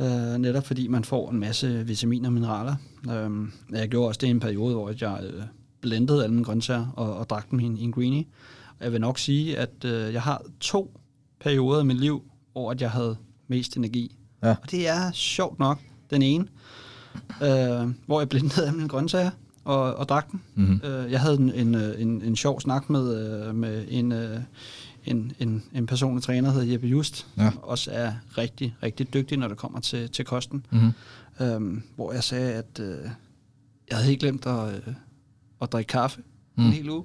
Øh, netop fordi man får en masse vitaminer og mineraler. Øh, jeg gjorde også det i en periode, hvor jeg øh, blendede alle mine grøntsager og, og drak dem i en, i en greenie. Og jeg vil nok sige, at øh, jeg har to perioder i mit liv, hvor at jeg havde mest energi. Ja. Og det er sjovt nok den ene, øh, hvor jeg blendede alle mine grøntsager og, og drak dem. Mm-hmm. Øh, jeg havde en, en, øh, en, en sjov snak med, øh, med en, øh, en, en, en personlig træner, der hedder Jeppe Just, Ja. også er rigtig, rigtig dygtig, når det kommer til, til kosten. Mm-hmm. Øhm, hvor jeg sagde, at øh, jeg havde helt glemt at, øh, at drikke kaffe mm. En hel uge.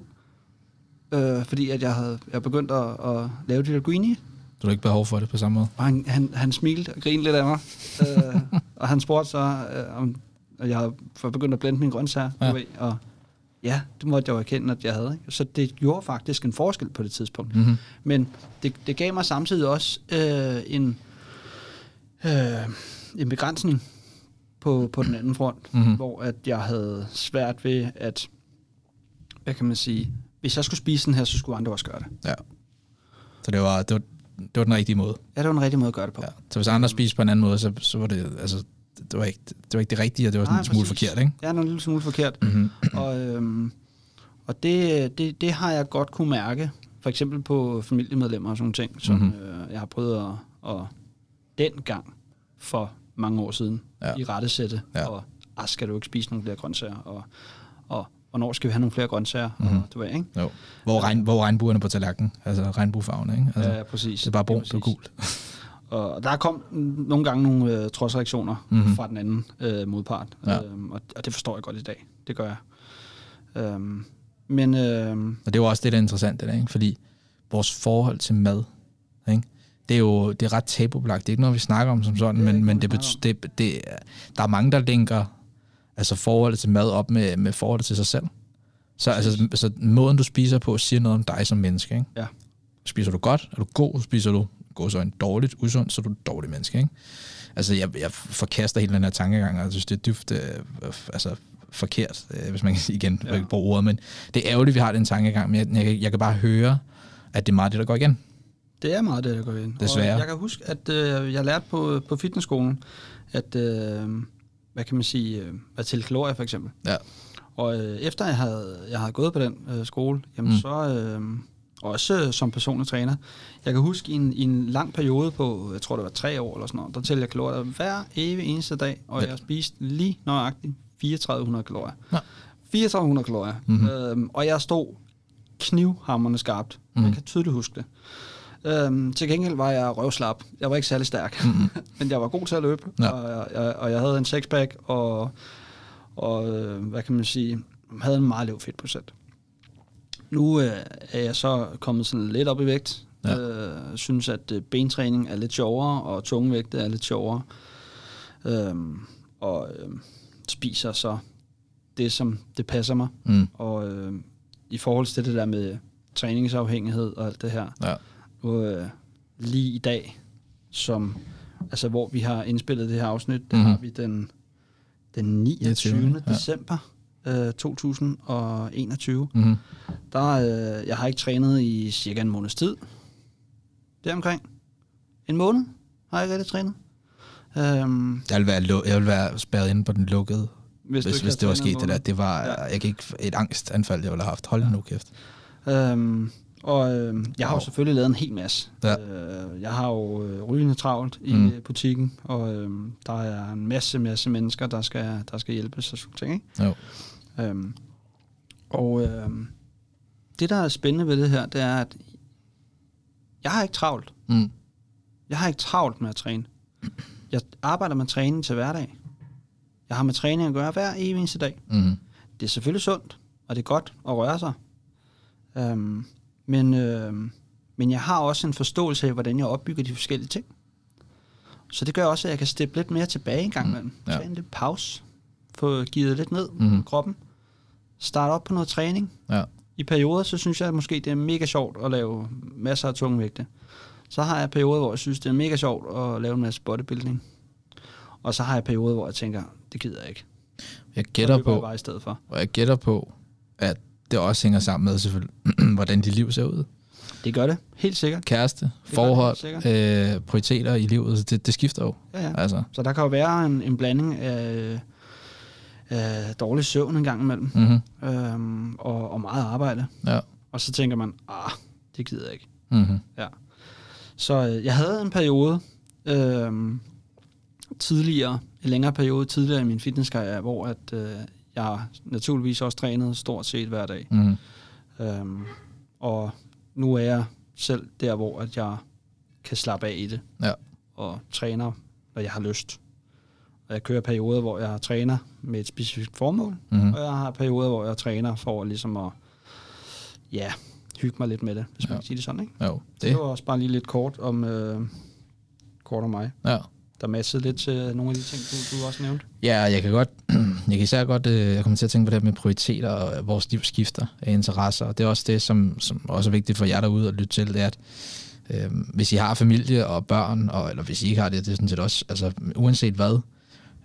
Øh, fordi at jeg havde jeg begyndt at, at lave det der greenie, Du har ikke behov for det på samme måde? og han, han, han smilte og grinede lidt af mig. øh, og han spurgte så, øh, om at jeg fået begyndt at blende mine grøntsager. Ja. Ja. Ved, og ja, det måtte jeg jo erkende, at jeg havde. Ikke? Så det gjorde faktisk en forskel på det tidspunkt. Mm-hmm. Men det, det gav mig samtidig også øh, en, øh, en begrænsning på, på den anden front, Mhm. hvor at jeg havde svært ved at, hvad kan man sige, hvis jeg skulle spise den her, så skulle andre også gøre det. Ja. Så det var, det var, det var den rigtige måde. Ja, det var en rigtig måde at gøre det på. Ja. Så hvis andre spiste på en anden måde, så, så var det, altså, det var, ikke, det var ikke det rigtige, og det var sådan Nej, en smule præcis. forkert, ikke? Ja, noget lille smule forkert. Mm-hmm. og, øhm, Og det, det, det har jeg godt kunne mærke, for eksempel på familiemedlemmer og sådan ting, som Mhm. mm-hmm. øh, jeg har prøvet at, at dengang for mange år siden Ja. ja. i rettesætte, Ja. ja. og ah, skal du ikke spise nogle flere grøntsager, og, og hvornår skal vi have nogle flere grøntsager, Mhm. mm-hmm. og du ved, ikke? Jo. Hvor, regn, hvor regnbuerne på tallerkenen, altså regnbuefarven, ikke? Altså, ja, præcis. det er bare brunt og gult. Og der kom nogle gange nogle øh, trodsreaktioner Mhm. mm-hmm. fra den anden øh, modpart, Ja. øhm, og, og det forstår jeg godt i dag. Det gør jeg. Øhm, men øhm, Og det er jo også det, der er interessant, det der, ikke? fordi vores forhold til mad, ikke? det er jo det er ret tabubelagt. Det er ikke noget, vi snakker om som sådan, Det men, men det, bet- det, det, der er mange, der linker altså forholdet til mad op med, med forholdet til sig selv. Så altså, så måden, du spiser på, siger noget om dig som menneske. Ikke? Ja. Spiser du godt? Er du god? Spiser du god så en dårligt, usund, så er du et dårligt menneske. Ikke? Altså, jeg, jeg forkaster hele den her tankegang, og jeg synes, det er dybt øh, altså, forkert, øh, hvis man kan igen, ja. Bruge ordet, men det er ærgerligt, at vi har den tankegang, men jeg, jeg, kan- jeg kan bare høre, at det er meget det, der går igen. det er meget det, der går ind. Desværre. Og jeg kan huske, at øh, jeg lærte på, på fitnessskolen, at, øh, hvad kan man sige, øh, at tælle kalorier for eksempel. Ja. Og øh, efter jeg havde, jeg havde gået på den øh, skole, jamen mm. så, øh, også øh, som personlig træner, jeg kan huske i en, i en lang periode på, jeg tror det var tre år eller sådan noget, der tæller jeg kalorier hver evig eneste dag, og Ja. jeg spiste lige nøjagtigt 3400 kalorier. Ja. 3400 kalorier. Mhm. Mm-hmm. Øhm, og jeg stod knivhammerne skarpt. Mhm. Mm. Jeg kan tydeligt huske det. Øhm, til gengæld var jeg røvslap. Jeg var ikke særlig stærk, Mhm. men jeg var god til at løbe, Ja. og, jeg, jeg, og jeg havde en sexpack, og, og øh, hvad kan man sige, havde en meget lav fedtprocent. Nu øh, er jeg så kommet sådan lidt op i vægt. Ja. Øh, synes, at øh, bentræning er lidt sjovere, og tungevægte er lidt sjovere. Øhm, og øh, spiser så det, som det passer mig. Mm. Og øh, i forhold til det der med træningsafhængighed og alt det her, Ja. nu, øh, lige i dag, som, altså hvor vi har indspillet det her afsnit, det Mhm. har vi den, den 29. 29., ja. december øh, 2021. Mm-hmm. Der, øh, jeg har ikke trænet i cirka en måneds tid. Deromkring. En måned har jeg ikke rigtig trænet. Øhm, Jeg vil være, jeg vil være spærret inde på den lukkede, hvis, hvis, hvis det var sket det der. Det var, Ja. jeg ikke, et angstanfald, jeg ville have haft. Hold ja. nu kæft. Øhm, og øh, jeg har jo Wow. selvfølgelig lavet en hel masse. Ja. Øh, jeg har jo øh, rygende travlt i mm. butikken, og øh, der er en masse, masse mennesker, der skal, der skal hjælpes og sådan ting. Ikke? Jo. Øhm, og øh, det, der er spændende ved det her, det er, at jeg har ikke travlt. Mm. Jeg har ikke travlt med at træne. Jeg arbejder med træning til hverdag. Jeg har med træning at gøre hver eneste dag. Mm. Det er selvfølgelig sundt, og det er godt at røre sig. Øhm, men, øhm, men jeg har også en forståelse af, hvordan jeg opbygger de forskellige ting. Så det gør også, at jeg kan steppe lidt mere tilbage en gang Mm, imellem. ja. Tage en lidt pause. Få givet lidt ned på kroppen. Starte op på noget træning. Ja. I perioder, så synes jeg at måske, det er mega sjovt at lave masser af tungvægte. Så har jeg perioder, hvor jeg synes, det er mega sjovt at lave en masse bodybuilding. Og så har jeg perioder, hvor jeg tænker, det gider jeg ikke. Jeg gætter løber jeg på, bare i stedet for. og jeg gætter på, at det også hænger sammen med selvfølgelig, hvordan dit liv ser ud. Det gør det, helt sikkert. Kæreste, det forhold, helt øh, prioriteter i livet, det, det skifter jo. Ja, ja. Altså, Så der kan jo være en, en blanding af, af dårlig søvn en gang imellem, mm-hmm. øhm, og, og meget arbejde. ja. Og så tænker man, ah, det gider jeg ikke. Mm-hmm. Så øh, jeg havde en periode øhm, tidligere, en længere periode tidligere i min fitnesskarriere, hvor at, øh, jeg naturligvis også trænede stort set hver dag. Mm-hmm. Øhm, og nu er jeg selv der, hvor at jeg kan slappe af i det. Ja. Og træner, når jeg har lyst. Og jeg kører perioder, hvor jeg træner med et specifikt formål. Mm-hmm. Og jeg har perioder, hvor jeg træner for ligesom at ja, hygge mig lidt med det, hvis man Ja. kan sige det sådan. Ikke? Jo, Det. det. det var også bare lige lidt kort om, øh, kort om mig. Ja. Der matchede lidt til nogle af de ting, du, du også nævnte. Ja, jeg kan godt, jeg kan især godt, øh, jeg kommer til at tænke på det med prioriteter og at vores liv skifter af interesser, og det er også det, som, som også er vigtigt for jer derude at lytte til, det er, at øh, hvis I har familie og børn, og, eller hvis I ikke har det, det er sådan set også, altså uanset hvad,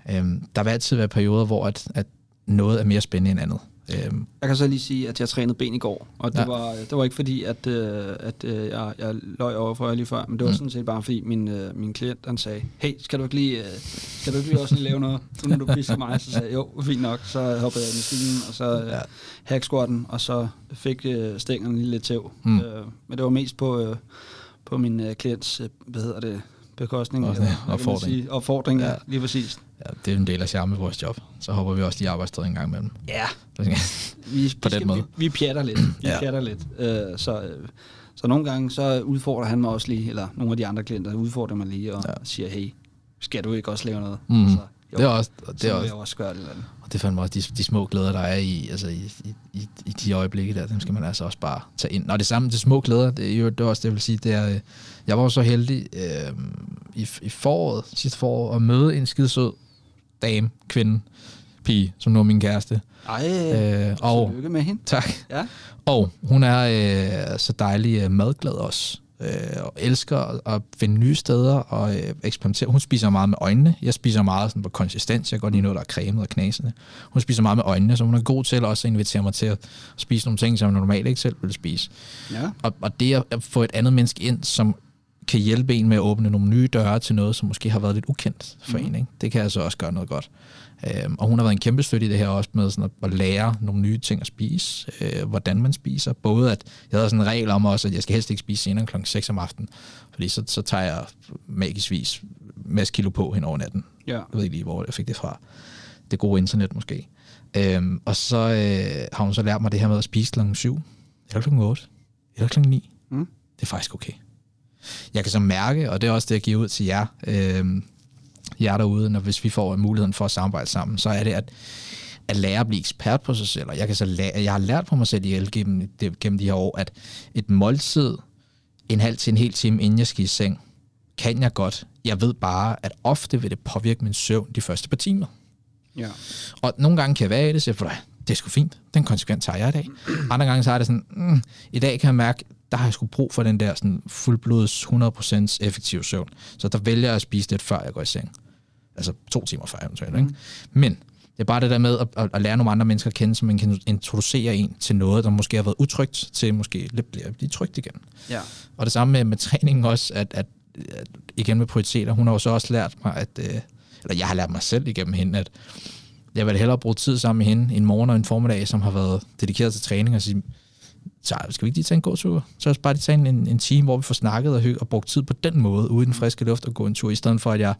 øh, der vil altid være perioder, hvor at, at noget er mere spændende end andet. Øhm, Jeg kan så lige sige, at jeg trænede ben i går, og det, Ja. ja. var, det var ikke fordi, at, øh, at øh, jeg, jeg løj over for jer lige før, men det var Mm. sådan set bare fordi, min, øh, min klient han sagde, hey, skal du ikke lige, øh, skal du ikke lige også lige lave noget, nu når du pisker mig? Så sagde jeg, jo, fint nok. Så hoppede jeg i maskinen, og så øh, Ja. ja. hack squatten, og så fik øh, stængerne lige lidt tæv. Mm. Øh, men det var mest på, øh, på min øh, klients, øh, hvad hedder det, bekostning. Og- eller man opfordring. sige? Opfordring, ja. Ja. ja, lige præcis. Ja, det er en del af charme ved vores job. Så hopper vi også lige arbejdstid en gang imellem. Ja, skal- vi, På den måde. Vi, vi pjatter lidt. Vi Ja. ja. pjatter lidt. Øh, så, øh, så nogle gange så udfordrer han mig også lige, eller nogle af de andre klienter udfordrer mig lige og Ja. siger, hey, skal du ikke også lave noget? Mhm. Så, jo, Det er også, og så det er også, jeg også gøre det. Eller andet. og det er fandme også de, de små glæder, der er i, altså i, i, i, i de øjeblikke der, dem skal man altså også bare tage ind. Og det samme, de små glæder, det er jo det er også det, jeg vil sige, det er, øh, jeg var jo så heldig øh, i, i foråret, sidste forår, at møde en skidesød dame, kvinde, pige, som nu er min kæreste. Ej, Øh, og, tillykke med hende. tak. Ja. Og hun er øh, så dejlig øh, madglad også, øh, og elsker at, at finde nye steder og øh, eksperimentere. Hun spiser meget med øjnene. Jeg spiser meget sådan på konsistens. Jeg kan godt lide noget, der er cremet og knasende. Hun spiser meget med øjnene, så hun er god til også at invitere mig til at spise nogle ting, som jeg normalt ikke selv ville spise. Ja. Og, og det at få et andet menneske ind, som kan hjælpe en med at åbne nogle nye døre til noget, som måske har været lidt ukendt for Mhm. en. Ikke? Det kan altså også gøre noget godt. Øhm, og hun har været en kæmpe støtte i det her også med sådan at, at lære nogle nye ting at spise, øh, hvordan man spiser. Både at, jeg havde sådan en regel om også, at jeg skal helst ikke spise senere kl. 6 om aftenen, fordi så, så tager jeg magisk vis masse kilo på hen over natten. ja. Jeg ved ikke lige, hvor jeg fik det fra. Det gode internet måske. Øhm, og så øh, har hun så lært mig det her med at spise klokken 7, eller klokken 8, eller klokken 9. Mm. Det er faktisk okay. Jeg kan så mærke, og det er også det, jeg giver ud til jer, øh, jer derude, når hvis vi får muligheden for at samarbejde sammen, så er det at, at lære at blive ekspert på sig selv. Og jeg, kan så lære, jeg har lært på mig selv ihjel gennem, det, gennem de her år, at et måltid en halv til en hel time, inden jeg skal i seng, kan jeg godt. Jeg ved bare, at ofte vil det påvirke min søvn de første par timer. ja. Og nogle gange kan jeg være i det, så jeg får det er sgu fint. Den konsekvens tager jeg i dag. Andre gange så er det sådan, mm, i dag kan jeg mærke, der har jeg sgu brug for den der sådan fuldblods 100% effektiv søvn. Så der vælger jeg at spise lidt, før jeg går i seng. Altså to timer før eventuelt. Ikke? Men det er bare det der med at, at, at lære nogle andre mennesker at kende, så man kan introducere en til noget, der måske har været utrygt, til måske lidt bliver blive trygt igen. ja. Og det samme med, med træningen også, at, at, at igen med prioriteter, hun har jo så også lært mig, at, øh, eller jeg har lært mig selv igennem hende, at jeg vil hellere bruge tid sammen med hende en morgen og en formiddag, som har været dedikeret til træning, og sige, så skal vi ikke lige tage en god tur? Så os bare lige tage en, en time, hvor vi får snakket og, hygge, og brugt tid på den måde, ude i den friske luft og gå en tur, i stedet for at jeg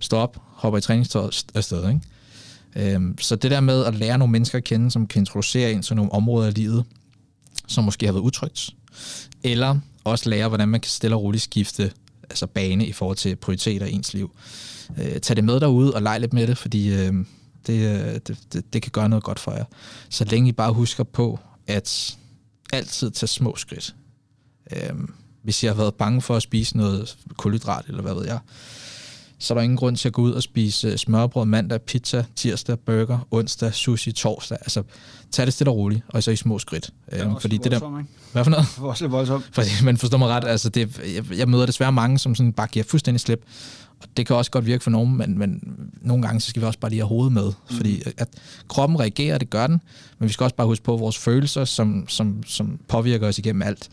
står op, hopper i træningstøjet afsted. Ikke? Øhm, så det der med at lære nogle mennesker at kende, som kan introducere ind til nogle områder af livet, som måske har været utrygt, eller også lære, hvordan man kan stille og roligt skifte altså bane i forhold til prioriteter i ens liv. Øh, tag det med derude og leg lidt med det, fordi øh, det, øh, det, det, det kan gøre noget godt for jer. Så længe I bare husker på, at altid tage små skridt. Øh, hvis jeg har været bange for at spise noget kulhydrat, eller hvad ved jeg, så er der ingen grund til at gå ud og spise øh, smørbrød mandag, pizza, tirsdag, burger, onsdag, sushi, torsdag. Altså, tag det stille og roligt, og så i små skridt. Det er Øh, også fordi det der, ikke? hvad for noget? Det var også lidt voldsomt. Fordi, men forstår mig ret, altså det, jeg, jeg møder desværre mange, som sådan bare giver fuldstændig slip. Og det kan også godt virke for nogen, men, men nogle gange så skal vi også bare lige have hovedet med. Mm. Fordi at kroppen reagerer, det gør den, men vi skal også bare huske på, at vores følelser, som, som, som påvirker os igennem alt,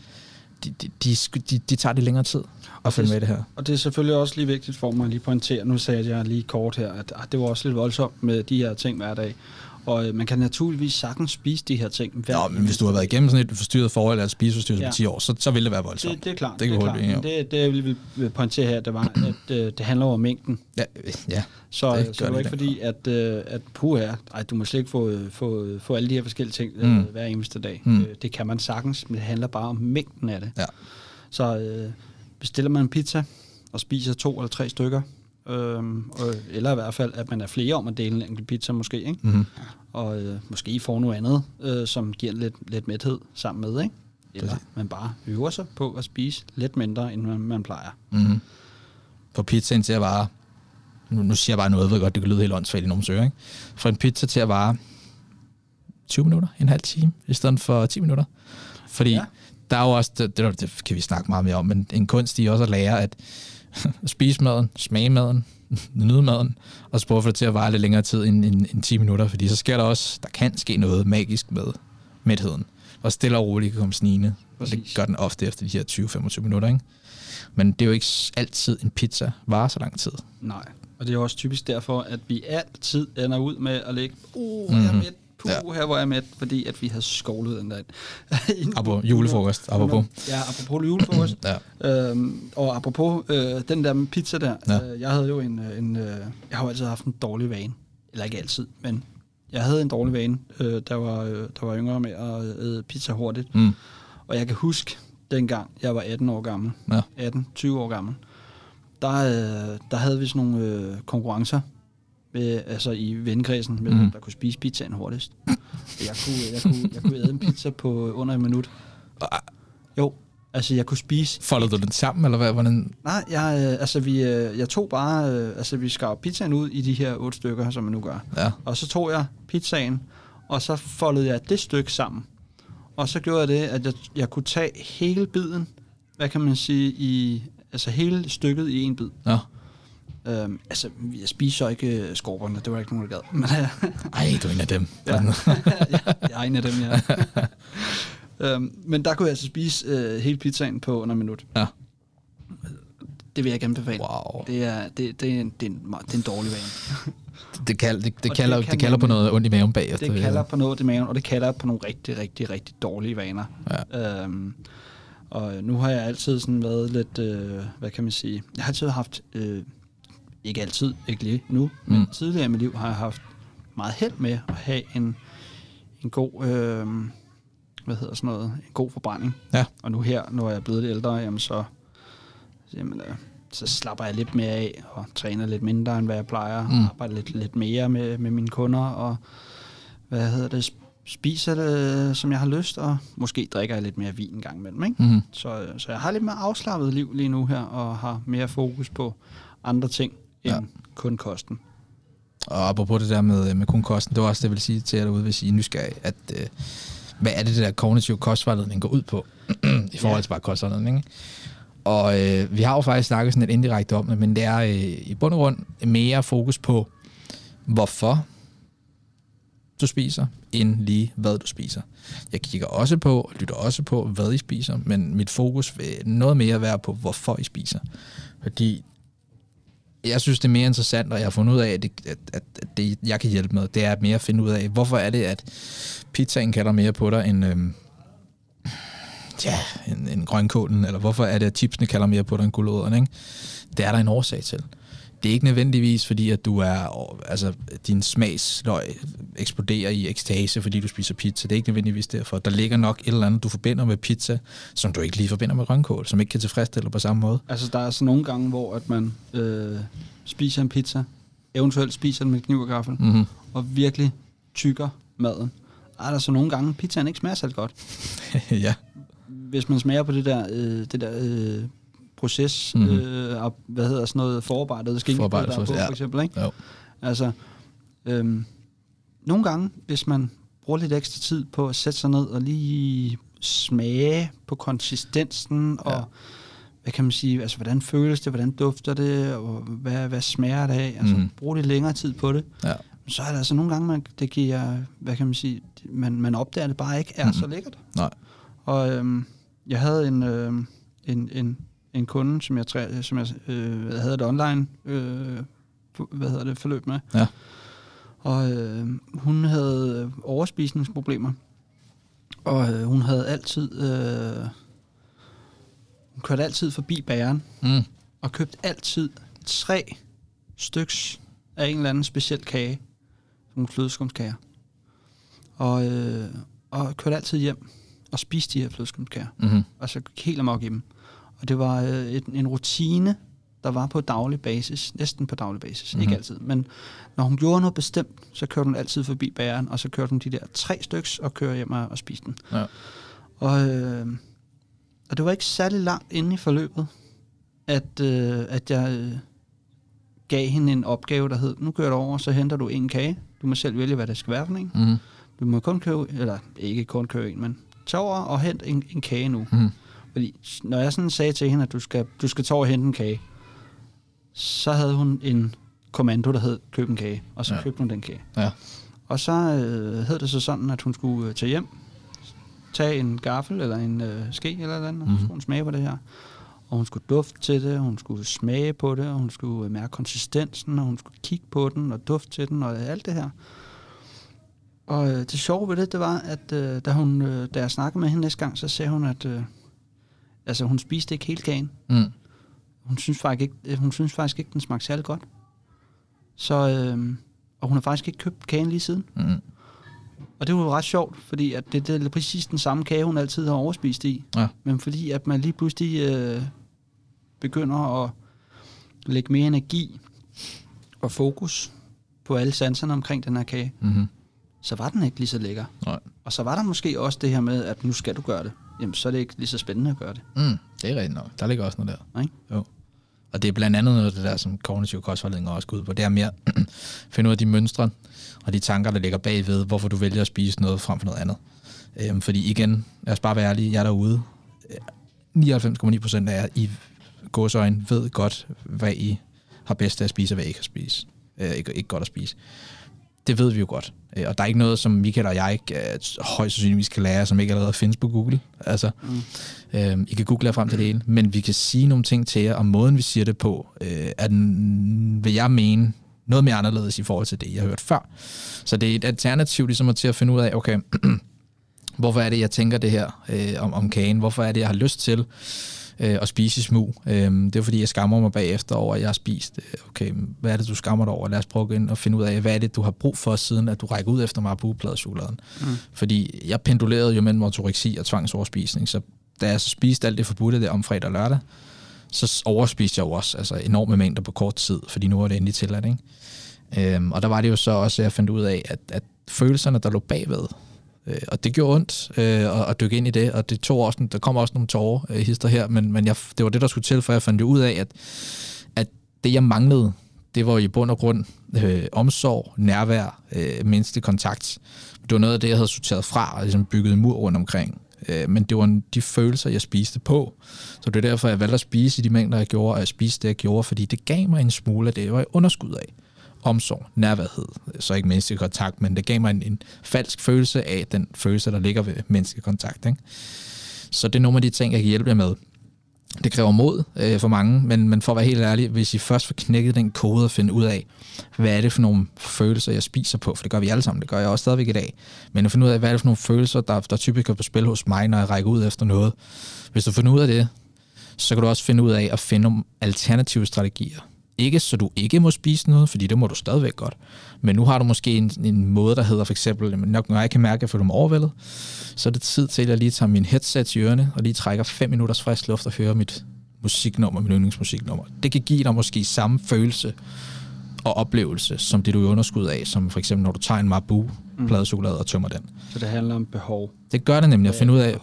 de, de, de, de, de tager det længere tid at følge med det her. Og det er selvfølgelig også lige vigtigt for mig at lige pointere, nu sagde jeg lige kort her, at ah, det var også lidt voldsomt med de her ting hver dag. Og øh, man kan naturligvis sagtens spise de her ting hver Nå, men hvis du har været igennem sådan et forstyrret forhold eller spiseforstyrrelse ja. På 10 år, så, så vil det være voldsomt. det, det er klart. Det kan det, er klart. det, det, jeg ville vil pointere her, det var, at øh, det handler om mængden. Ja, ja. Så, Det så det det ikke fordi, at, øh, at puha, ej, du må slet ikke få, få, få alle de her forskellige ting øh, Mm. hver eneste dag. Mm. Øh, det kan man sagtens, men det handler bare om mængden af det. Ja. Så øh, bestiller man en pizza og spiser to eller tre stykker, øhm, og, eller i hvert fald, at man er flere om at dele en enkelt pizza måske, ikke? Mm-hmm. og øh, måske får noget andet, øh, som giver lidt, lidt mæthed sammen med, ikke? Eller Præcis. man bare øver sig på at spise lidt mindre, end man, man plejer. Mm-hmm. På pizzaen til at vare, nu, nu siger jeg bare noget, jeg ved godt, det kan lyde helt åndssvagt i nogle søger, ikke? For en pizza til at vare 20 minutter, en halv time, i stedet for 10 minutter. Fordi. Ja. der er jo også, det, det, det kan vi snakke meget mere om, men en kunst i også at lære, at spise maden, smage maden, nyde maden, og så prøve at få det til at vare lidt længere tid end, end, end 10 minutter, fordi så sker der også, der kan ske noget magisk med mætheden. Og stille og roligt kan komme snigende. Og det gør den ofte efter de her 20-25 minutter, ikke? Men det er jo ikke altid en pizza varer så lang tid. Nej. Og det er også typisk derfor, at vi altid ender ud med at lægge, uh, mm-hmm. jeg er Mhm. mæt, puh, Ja. her hvor jeg mæt, fordi at vi har skovlet den der. Apropos julefrokost, apropos. Ja, apropos julefrokost. Ja. Øhm, og apropos øh, den der pizza der, Ja. øh, jeg havde jo en, øh, en øh, jeg har jo altid haft en dårlig vane. Eller ikke altid, men jeg havde en dårlig vane, øh, der, var, øh, der var yngre med at æde pizza hurtigt. Mm. Og jeg kan huske, dengang jeg var 18 år gammel, Ja. 18-20 år gammel, der, øh, der havde vi sådan nogle øh, konkurrencer med, altså i vennekredsen, med, mm. der kunne spise pizzaen hurtigst. Jeg kunne, jeg, kunne, jeg kunne æde en pizza på under en minut. Ah. Jo, altså jeg kunne spise Foldede du den sammen, eller hvad? Hvordan? Nej, jeg, øh, altså vi, øh, jeg tog bare, øh, altså vi skar pizzaen ud i de her otte stykker, som man nu gør. Ja. Og så tog jeg pizzaen, og så foldede jeg det stykke sammen. Og så gjorde jeg det, at jeg, jeg kunne tage hele biden, hvad kan man sige, i, altså hele stykket i en bid. Nå. Øhm, altså, jeg spiser så ikke øh, skorperne, det var ikke nogen, der gad. Men øh, Ej, du er en af dem. Ja. jeg, jeg er en af dem, ja. øhm, men der kunne jeg altså spise øh, hele pizzaen på under en minut. Ja. Det vil jeg ikke anbefale. Wow. Det er, det, det, er en, det, er en, det er en dårlig vane. Det, kald, det, det, Og det kalder, kan det kalder på man- noget ondt i maven bagefter. Det kalder på noget i maven, og det kalder på nogle rigtig, rigtig, rigtig dårlige vaner. Ja. Øhm, og nu har jeg altid sådan været lidt, øh, hvad kan man sige, jeg har altid haft, øh, ikke altid, ikke lige nu, mm. men Mm. tidligere i mit liv har jeg haft meget held med at have en, en god, øh, hvad hedder sådan noget, en god forbrænding. Ja. Og nu her, når jeg er blevet lidt ældre, jamen så, jamen, øh, så slapper jeg lidt mere af og træner lidt mindre, end hvad jeg plejer. Mm. Mm. Arbejder lidt, lidt mere med, med mine kunder og hvad hedder det, spiser det, som jeg har lyst, og måske drikker jeg lidt mere vin en gang imellem. Ikke? Mm-hmm. Så, øh, så jeg har lidt mere afslappet liv lige nu her, og har mere fokus på andre ting end Ja. kun kosten. Og apropos det der med, med kun kosten, det var også det, jeg ville sige til jer derude, hvis I er nysgerrige, at øh, hvad er det, det der kognitiv kostvejledning går ud på, i forhold til bare kostvejledning, ikke? Og øh, vi har jo faktisk snakket sådan lidt indirekte om det, men det er øh, i bund og grund mere fokus på, hvorfor du spiser, end lige hvad du spiser. Jeg kigger også på, og lytter også på, hvad I spiser, men mit fokus vil noget mere være på, hvorfor I spiser. Fordi jeg synes, det er mere interessant, og jeg har fundet ud af, at det, at, at, det jeg kan hjælpe med, det er mere at finde ud af, hvorfor er det, at pizzaen kalder mere på dig end, øhm, ja, end, end grønkålen, eller hvorfor er det, at chipsene kalder mere på dig end gulerødderne, ikke? Det er der en årsag til. Det er ikke nødvendigvis fordi, at du er, altså, din smagsløg eksploderer i ekstase, fordi du spiser pizza. Det er ikke nødvendigvis derfor. Der ligger nok et eller andet, du forbinder med pizza, som du ikke lige forbinder med grønkål, som ikke kan tilfredsstille på samme måde. Altså, der er så nogle gange, hvor at man øh, spiser en pizza, eventuelt spiser den med kniv og gaffel, mm. Mm-hmm. og virkelig tykker maden. Der er der så nogle gange, pizzaen ikke smager særlig godt. ja. Hvis man smager på det der, øh, det der øh, proces, Mhm. mm-hmm. øh, og, hvad hedder sådan noget, forarbejdet på, proces, ja. for eksempel, ikke? Jo. Altså, øhm, nogle gange, hvis man bruger lidt ekstra tid på at sætte sig ned og lige smage på konsistensen, og Ja. hvad kan man sige, altså hvordan føles det, hvordan dufter det, og hvad, hvad smager det af, altså mm. bruge lidt længere tid på det, Ja. så er der altså nogle gange, man, det giver, hvad kan man sige, man, man opdager, at det bare ikke er mm. så lækkert. Nej. Og øhm, jeg havde en, øhm, en, en, en kunde, som jeg, træ, som jeg øh, havde et online øh, hvad hedder det, forløb med. Ja. Og øh, hun havde overspisningsproblemer. Og øh, hun havde altid... Øh, hun kørte altid forbi bageren Mm. og købte altid tre styks af en eller anden speciel kage. Nogle flødeskumskager. Og, øh, og kørte altid hjem og spiste de her flødeskumskager. Mm-hmm. Og så gik helt amok i dem. Og det var øh, et, en rutine, der var på daglig basis. Næsten på daglig basis. Mm-hmm. Ikke Mhm. altid. Men når hun gjorde noget bestemt, så kørte hun altid forbi bageren, og så kørte hun de der tre styks og kørte hjem og, og spiste den. Ja. Og, øh, og det var ikke særlig langt inde i forløbet, at, øh, at jeg øh, gav hende en opgave, der hed, nu kører du over, så henter du en kage. Du må selv vælge, hvad det skal være for en. Mm-hmm. Du må kun købe, eller ikke kun købe en, men tag over og hent en, en kage nu. Mm. Fordi når jeg sådan sagde til hende, at du skal, du skal tage over og hente en kage, så havde hun en kommando, der hed køb en kage, og så Ja. købte hun den kage. Ja. Og så øh, hed det så sådan, at hun skulle øh, tage hjem, tage en gaffel eller en øh, ske eller noget andet, og så Mhm. skulle hun smage på det her. Og hun skulle dufte til det, og hun skulle smage på det, og hun skulle øh, mærke konsistensen, og hun skulle kigge på den og dufte til den og alt det her. Og øh, det sjove ved det, det var, at øh, da, hun, øh, da jeg snakkede med hende næste gang, så sagde hun, at øh, altså, hun spiste ikke helt kagen. Mm. Hun synes faktisk ikke, øh, hun synes faktisk ikke den smagte særlig godt. Så, øh, og hun har faktisk ikke købt kagen lige siden. Mm. Og det var jo ret sjovt, fordi at det, det er præcis den samme kage, hun altid har overspist i. Ja. Men fordi at man lige pludselig øh, begynder at lægge mere energi og fokus på alle sanserne omkring den her kage, Mm-hmm. så var den ikke lige så lækker. Nej. Og så var der måske også det her med, at nu skal du gøre det. Jamen, så er det ikke lige så spændende at gøre det. Mm, det er rigtigt nok. Der ligger også noget der. Ikke? Jo. Og det er blandt andet noget af det der, som kognitiv kostholdning også går ud på. Det er mere finde ud af de mønstre og de tanker, der ligger bagved, hvorfor du vælger at spise noget frem for noget andet. Øhm, fordi igen, lad os bare være ærlige, jeg er derude. Øh, 99,9 procent af jer i gåsøjne ved godt, hvad I har bedst af at spise, og hvad I ikke har spise. Øh, ikke, ikke godt at spise. Det ved vi jo godt. Øh, Og der er ikke noget, som Michael og jeg ikke øh, højst sandsynligvis kan lære, som ikke allerede findes på Google. Altså, Mm. Øh, I kan google jer frem til det hele, men vi kan sige nogle ting til jer, og måden vi siger det på, øh, er den, vil jeg mene, noget mere anderledes i forhold til det, jeg har hørt før. Så det er et alternativ ligesom at til at finde ud af, okay, hvorfor er det, jeg tænker det her øh, om, om kagen? Hvorfor er det, jeg har lyst til øh, at spise smug? Øh, det er fordi, jeg skammer mig bagefter over, at jeg har spist. Øh, Okay, hvad er det, du skammer dig over? Lad os prøve at ind og finde ud af, hvad er det, du har brug for, siden at du rækker ud efter marabou-pladechokoladen. Mm. Fordi jeg pendulerede jo mellem ortoreksi og tvangsoverspisning, så da jeg så spiste alt det forbudte der om fredag og lørdag, så overspiste jeg jo også altså enorme mængder på kort tid, fordi nu var det endelig tilladt. Ikke? Øhm, og der var det jo så også, at jeg fandt ud af, at, at følelserne, der lå bagved, øh, og det gjorde ondt øh, at, at dykke ind i det, og det tog også, der kom også nogle tårer øh, hister her, men, men jeg, det var det, der skulle til, for jeg fandt jo ud af, at, at det, jeg manglede, det var i bund og grund øh, omsorg, nærvær, øh, menneskelig kontakt. Det var noget af det, jeg havde sorteret fra og ligesom bygget en mur rundt omkring. Øh, men det var de følelser, jeg spiste på. Så det er derfor, jeg valgte at spise i de mængder, jeg gjorde, og jeg spiste det, jeg gjorde, fordi det gav mig en smule af det, jeg var i underskud af. Omsorg, nærværhed, så ikke menneskelig kontakt, men det gav mig en, en falsk følelse af den følelse, der ligger ved menneskelig kontakt. Ikke? Så det er nogle af de ting, jeg kan hjælpe jer med. Det kræver mod øh, for mange, men, men for at være helt ærlig, hvis I først får knækket den kode og finde ud af, hvad er det for nogle følelser, jeg spiser på, for det gør vi alle sammen, det gør jeg også stadigvæk i dag, men at finde ud af, hvad er det for nogle følelser, der, der typisk er på spil hos mig, når jeg rækker ud efter noget. Hvis du finder ud af det, så kan du også finde ud af at finde nogle alternative strategier. Ikke så du ikke må spise noget, fordi det må du stadigvæk godt. Men nu har du måske en, en måde, der hedder for eksempel, nok når jeg kan mærke, at jeg føler mig overvældet, så er det tid til, at jeg lige tager min headset i ørerne, og lige trækker 5 minutters frisk luft og hører mit musiknummer, mit yndlingsmusiknummer. Det kan give dig måske samme følelse og oplevelse, som det du er i underskud af, som for eksempel når du tager en Marabou pladechokolade og tømmer den. Så det handler om behov. Det gør det nemlig at finde ud af,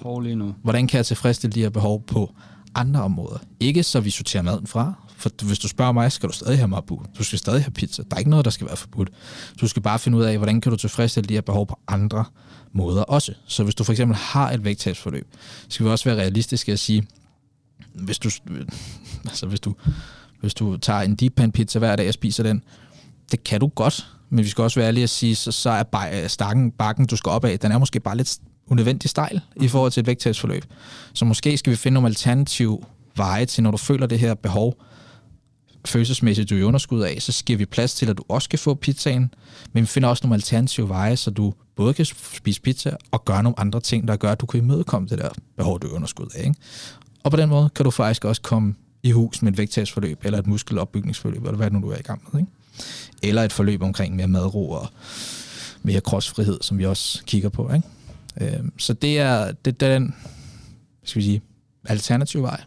hvordan kan jeg tilfredsstille de her behov på andre områder. Ikke så vi sorterer maden fra, for hvis du spørger mig, skal du stadig have Marabou. Du skal stadig have pizza. Der er ikke noget, der skal være forbudt. Du skal bare finde ud af, hvordan kan du tilfredsstille de her behov på andre måder også. Så hvis du for eksempel har et vægttabsforløb, skal vi også være realistiske at sige, hvis du, altså hvis du, hvis du tager en deep pan pizza hver dag og spiser den, det kan du godt, men vi skal også være ærlige at sige, så, så er baj- stakken, bakken, du skal op af, den er måske bare lidt unødvendig stejl i forhold til et vægttabsforløb. Så måske skal vi finde nogle alternative veje til, når du føler det her behov, følelsesmæssigt du er i underskud af, så giver vi plads til, at du også kan få pizzaen, men vi finder også nogle alternative veje, så du både kan spise pizza og gøre nogle andre ting, der gør, at du kan imødekomme det der behov, du er i underskud af. Ikke? Og på den måde kan du faktisk også komme i hus med et vægttabsforløb, eller et muskelopbygningsforløb, eller hvad nu du er i gang med. Ikke? Eller et forløb omkring mere madro og mere kropsfrihed, som vi også kigger på. Ikke? Øhm, så det er, det, det er den skal vi sige, alternative vej,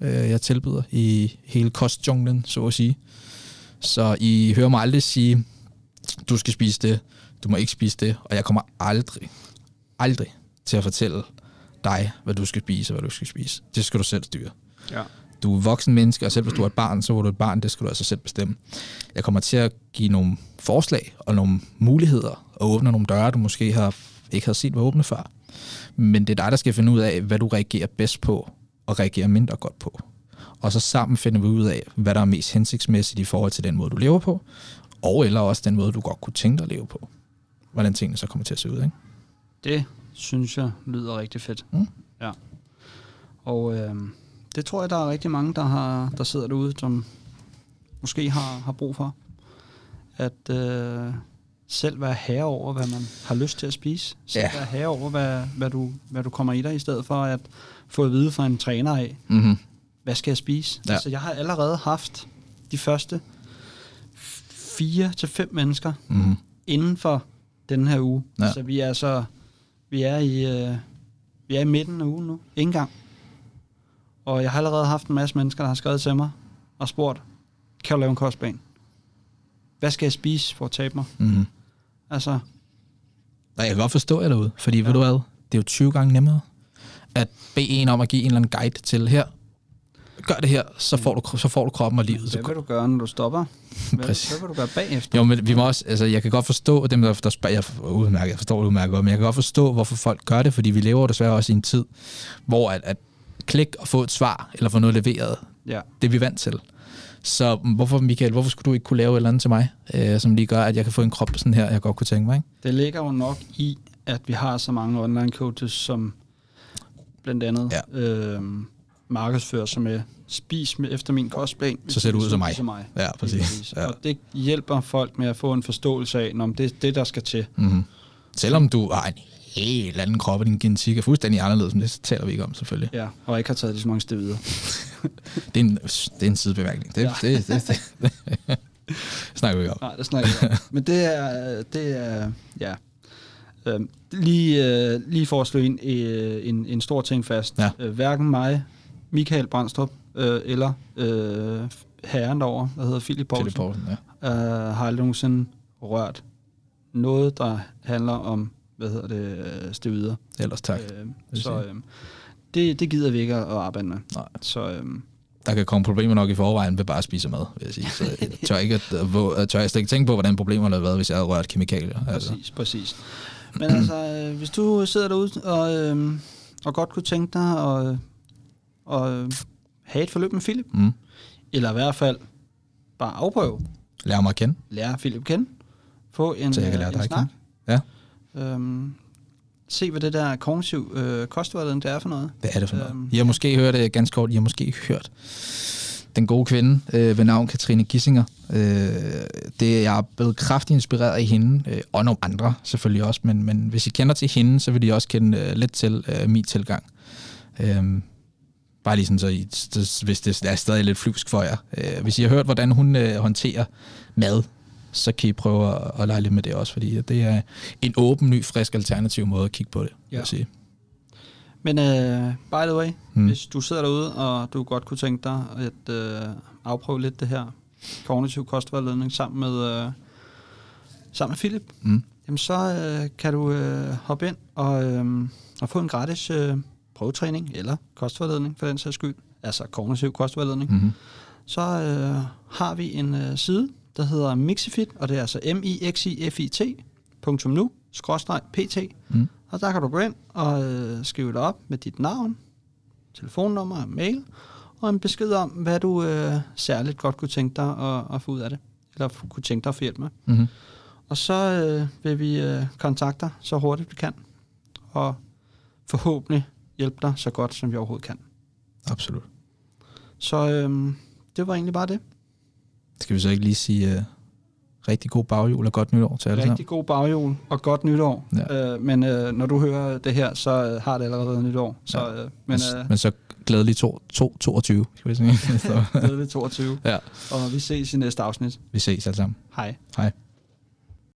øh, jeg tilbyder i hele kostjunglen, så at sige. Så I hører mig aldrig sige, du skal spise det, du må ikke spise det, og jeg kommer aldrig, aldrig til at fortælle dig, hvad du skal spise og hvad du skal spise. Det skal du selv styre. Ja. Du er voksen menneske, og selv hvis du er et barn, så er du et barn, det skal du altså selv bestemme. Jeg kommer til at give nogle forslag og nogle muligheder, og åbne nogle døre, du måske har, ikke har set var åbne før. Men det er dig, der skal finde ud af, hvad du reagerer bedst på, og reagerer mindre godt på. og så sammen finder vi ud af, hvad der er mest hensigtsmæssigt i forhold til den måde, du lever på, og eller også den måde, du godt kunne tænke dig at leve på. Hvordan tingene så kommer til at se ud, ikke? Det synes jeg lyder rigtig fedt. Mm. Ja. Og øh, det tror jeg, der er rigtig mange, der, har, der sidder derude, som måske har, har brug for. At øh, selv være herre over, hvad man har lyst til at spise. Selv Ja. være herre over, hvad, hvad, du, hvad du kommer i dig, i stedet for at få at vide fra en træner af, Mm-hmm. hvad skal jeg spise? Ja. Altså, jeg har allerede haft de første fire til fem mennesker Mm-hmm. inden for den her uge. Ja. Så vi er så vi er i øh, vi er i midten af ugen nu. Ingen engang. Og jeg har allerede haft en masse mennesker, der har skrevet til mig og spurgt, kan du lave en kostplan? Hvad skal jeg spise for at tabe mig? Mm-hmm. Altså, Og jeg kan godt forstå jer derude, fordi ja. ved du hvad, det er jo 20 gange nemmere at bede en om at give en eller anden guide til her. Gør det her, så får du, så får du kroppen og livet. Så hvad vil du gøre, når du stopper? Hvad, Præcis. hvad vil du gøre bagefter? Jo, men vi må også, altså, jeg kan godt forstå dem, der, der spørger, jeg, udmærket, jeg forstår det udmærket godt, men jeg kan godt forstå, hvorfor folk gør det, fordi vi lever desværre også i en tid, hvor at, at klik og få et svar, eller få noget leveret, Ja. det er vi vant til. Så hvorfor, Michael, hvorfor skulle du ikke kunne lave et eller andet til mig, øh, som lige gør, at jeg kan få en krop sådan her, jeg godt kunne tænke mig, ikke? Det ligger jo nok i, at vi har så mange online coaches, som blandt andet Ja. øh, markedsfører sig med spis med efter min kostplan. Så ser du ud som mig. Som mig. Ja, Lige præcis. Ja. Og det hjælper folk med at få en forståelse af, om det er det, der skal til. Mm-hmm. Selvom du har en helt anden krop, og din genetik er fuldstændig anderledes, men det taler vi ikke om selvfølgelig. Ja, og ikke har taget de så mange stevider. Det er en, det er en sidebemærkning. Det, Ja. det, det, det, det snakker vi ikke om. Nej, det snakker ikke om. Men det er, det er ja. Øhm, lige, øh, lige for at slå en, øh, en, en stor ting fast. Ja. Øh, hverken mig, Michael Brandstrup, øh, eller øh, herren derovre, der hedder Philip Poulsen, Philip Poulsen, ja. øh, har aldrig nogensinde rørt noget, der handler om, hvad hedder det, øh, stevider. Ellers tak. Øh, så øh, det, det gider vi ikke at arbejde med. Nej. Så øh, Der kan komme problemer nok i forvejen ved bare at spise mad, vil jeg sige. Så jeg tør, ikke at, øh, tør jeg slet ikke tænke på, hvordan problemerne havde været, hvis jeg havde rørt kemikalier. Altså. Præcis, præcis. Men altså, øh, hvis du sidder derude og, øh, og godt kunne tænke dig at, at øh, have et forløb med Philip, Mm. eller i hvert fald bare afprøve, Lær mig at kende, lære Philip at kende, få en, så jeg kan øh, lære en dig snak, kende. Ja, øhm, se hvad det der kognitiv øh, kostvejledning det er for noget. hvad er det for noget? Øhm, I har måske hørt, øh, ganske kort, I har måske hørt den gode kvinde øh, ved navn Katrine Gissinger. Øh, det, jeg er blevet kraftigt inspireret af hende, øh, og nogle andre selvfølgelig også, men, men hvis I kender til hende, så vil I også kende øh, lidt til øh, min tilgang. Øh, bare lige sådan, så I, så, hvis det er stadig lidt flyvsk for jer. Øh, hvis I har hørt, hvordan hun øh, håndterer mad, så kan I prøve at, at lege lidt med det også, fordi det er en åben, ny, frisk, alternativ måde at kigge på det, Ja. jeg sige. Men øh, by the way, Mm. mm. hvis du sidder derude, og du godt kunne tænke dig at øh, afprøve lidt det her kognitiv kostvejledning sammen med, øh, sammen med Philip, Mm. jamen så øh, kan du øh, hoppe ind og, øh, og få en gratis øh, prøvetræning, eller kostvejledning for den sags skyld, altså kognitiv kostvejledning. Mm-hmm. Så øh, har vi en øh, side, der hedder Mixifit, og det er altså m i x i f i t .nu, skråstreg pt. Mm. Og der kan du gå ind og øh, skrive dig op med dit navn, telefonnummer og mail, og en besked om, hvad du øh, særligt godt kunne tænke dig at, at få ud af det, eller kunne tænke dig at få hjælp med. Mm-hmm. Og så øh, vil vi øh, kontakte dig så hurtigt vi kan, og forhåbentlig hjælpe dig så godt, som vi overhovedet kan. Absolut. Så øh, det var egentlig bare det. Skal vi så ikke lige sige uh, rigtig god baghjul og godt nytår til alle sammen? Rigtig god baghjul og godt nytår. Ja. Øh, men øh, når du hører det her, så øh, har det allerede nytår. Så, Ja. øh, Men, øh, men så glædelig to, to, 22, skal vi sige. er 22. ja, Og vi ses i næste afsnit. vi ses alle sammen. Hej. Hej.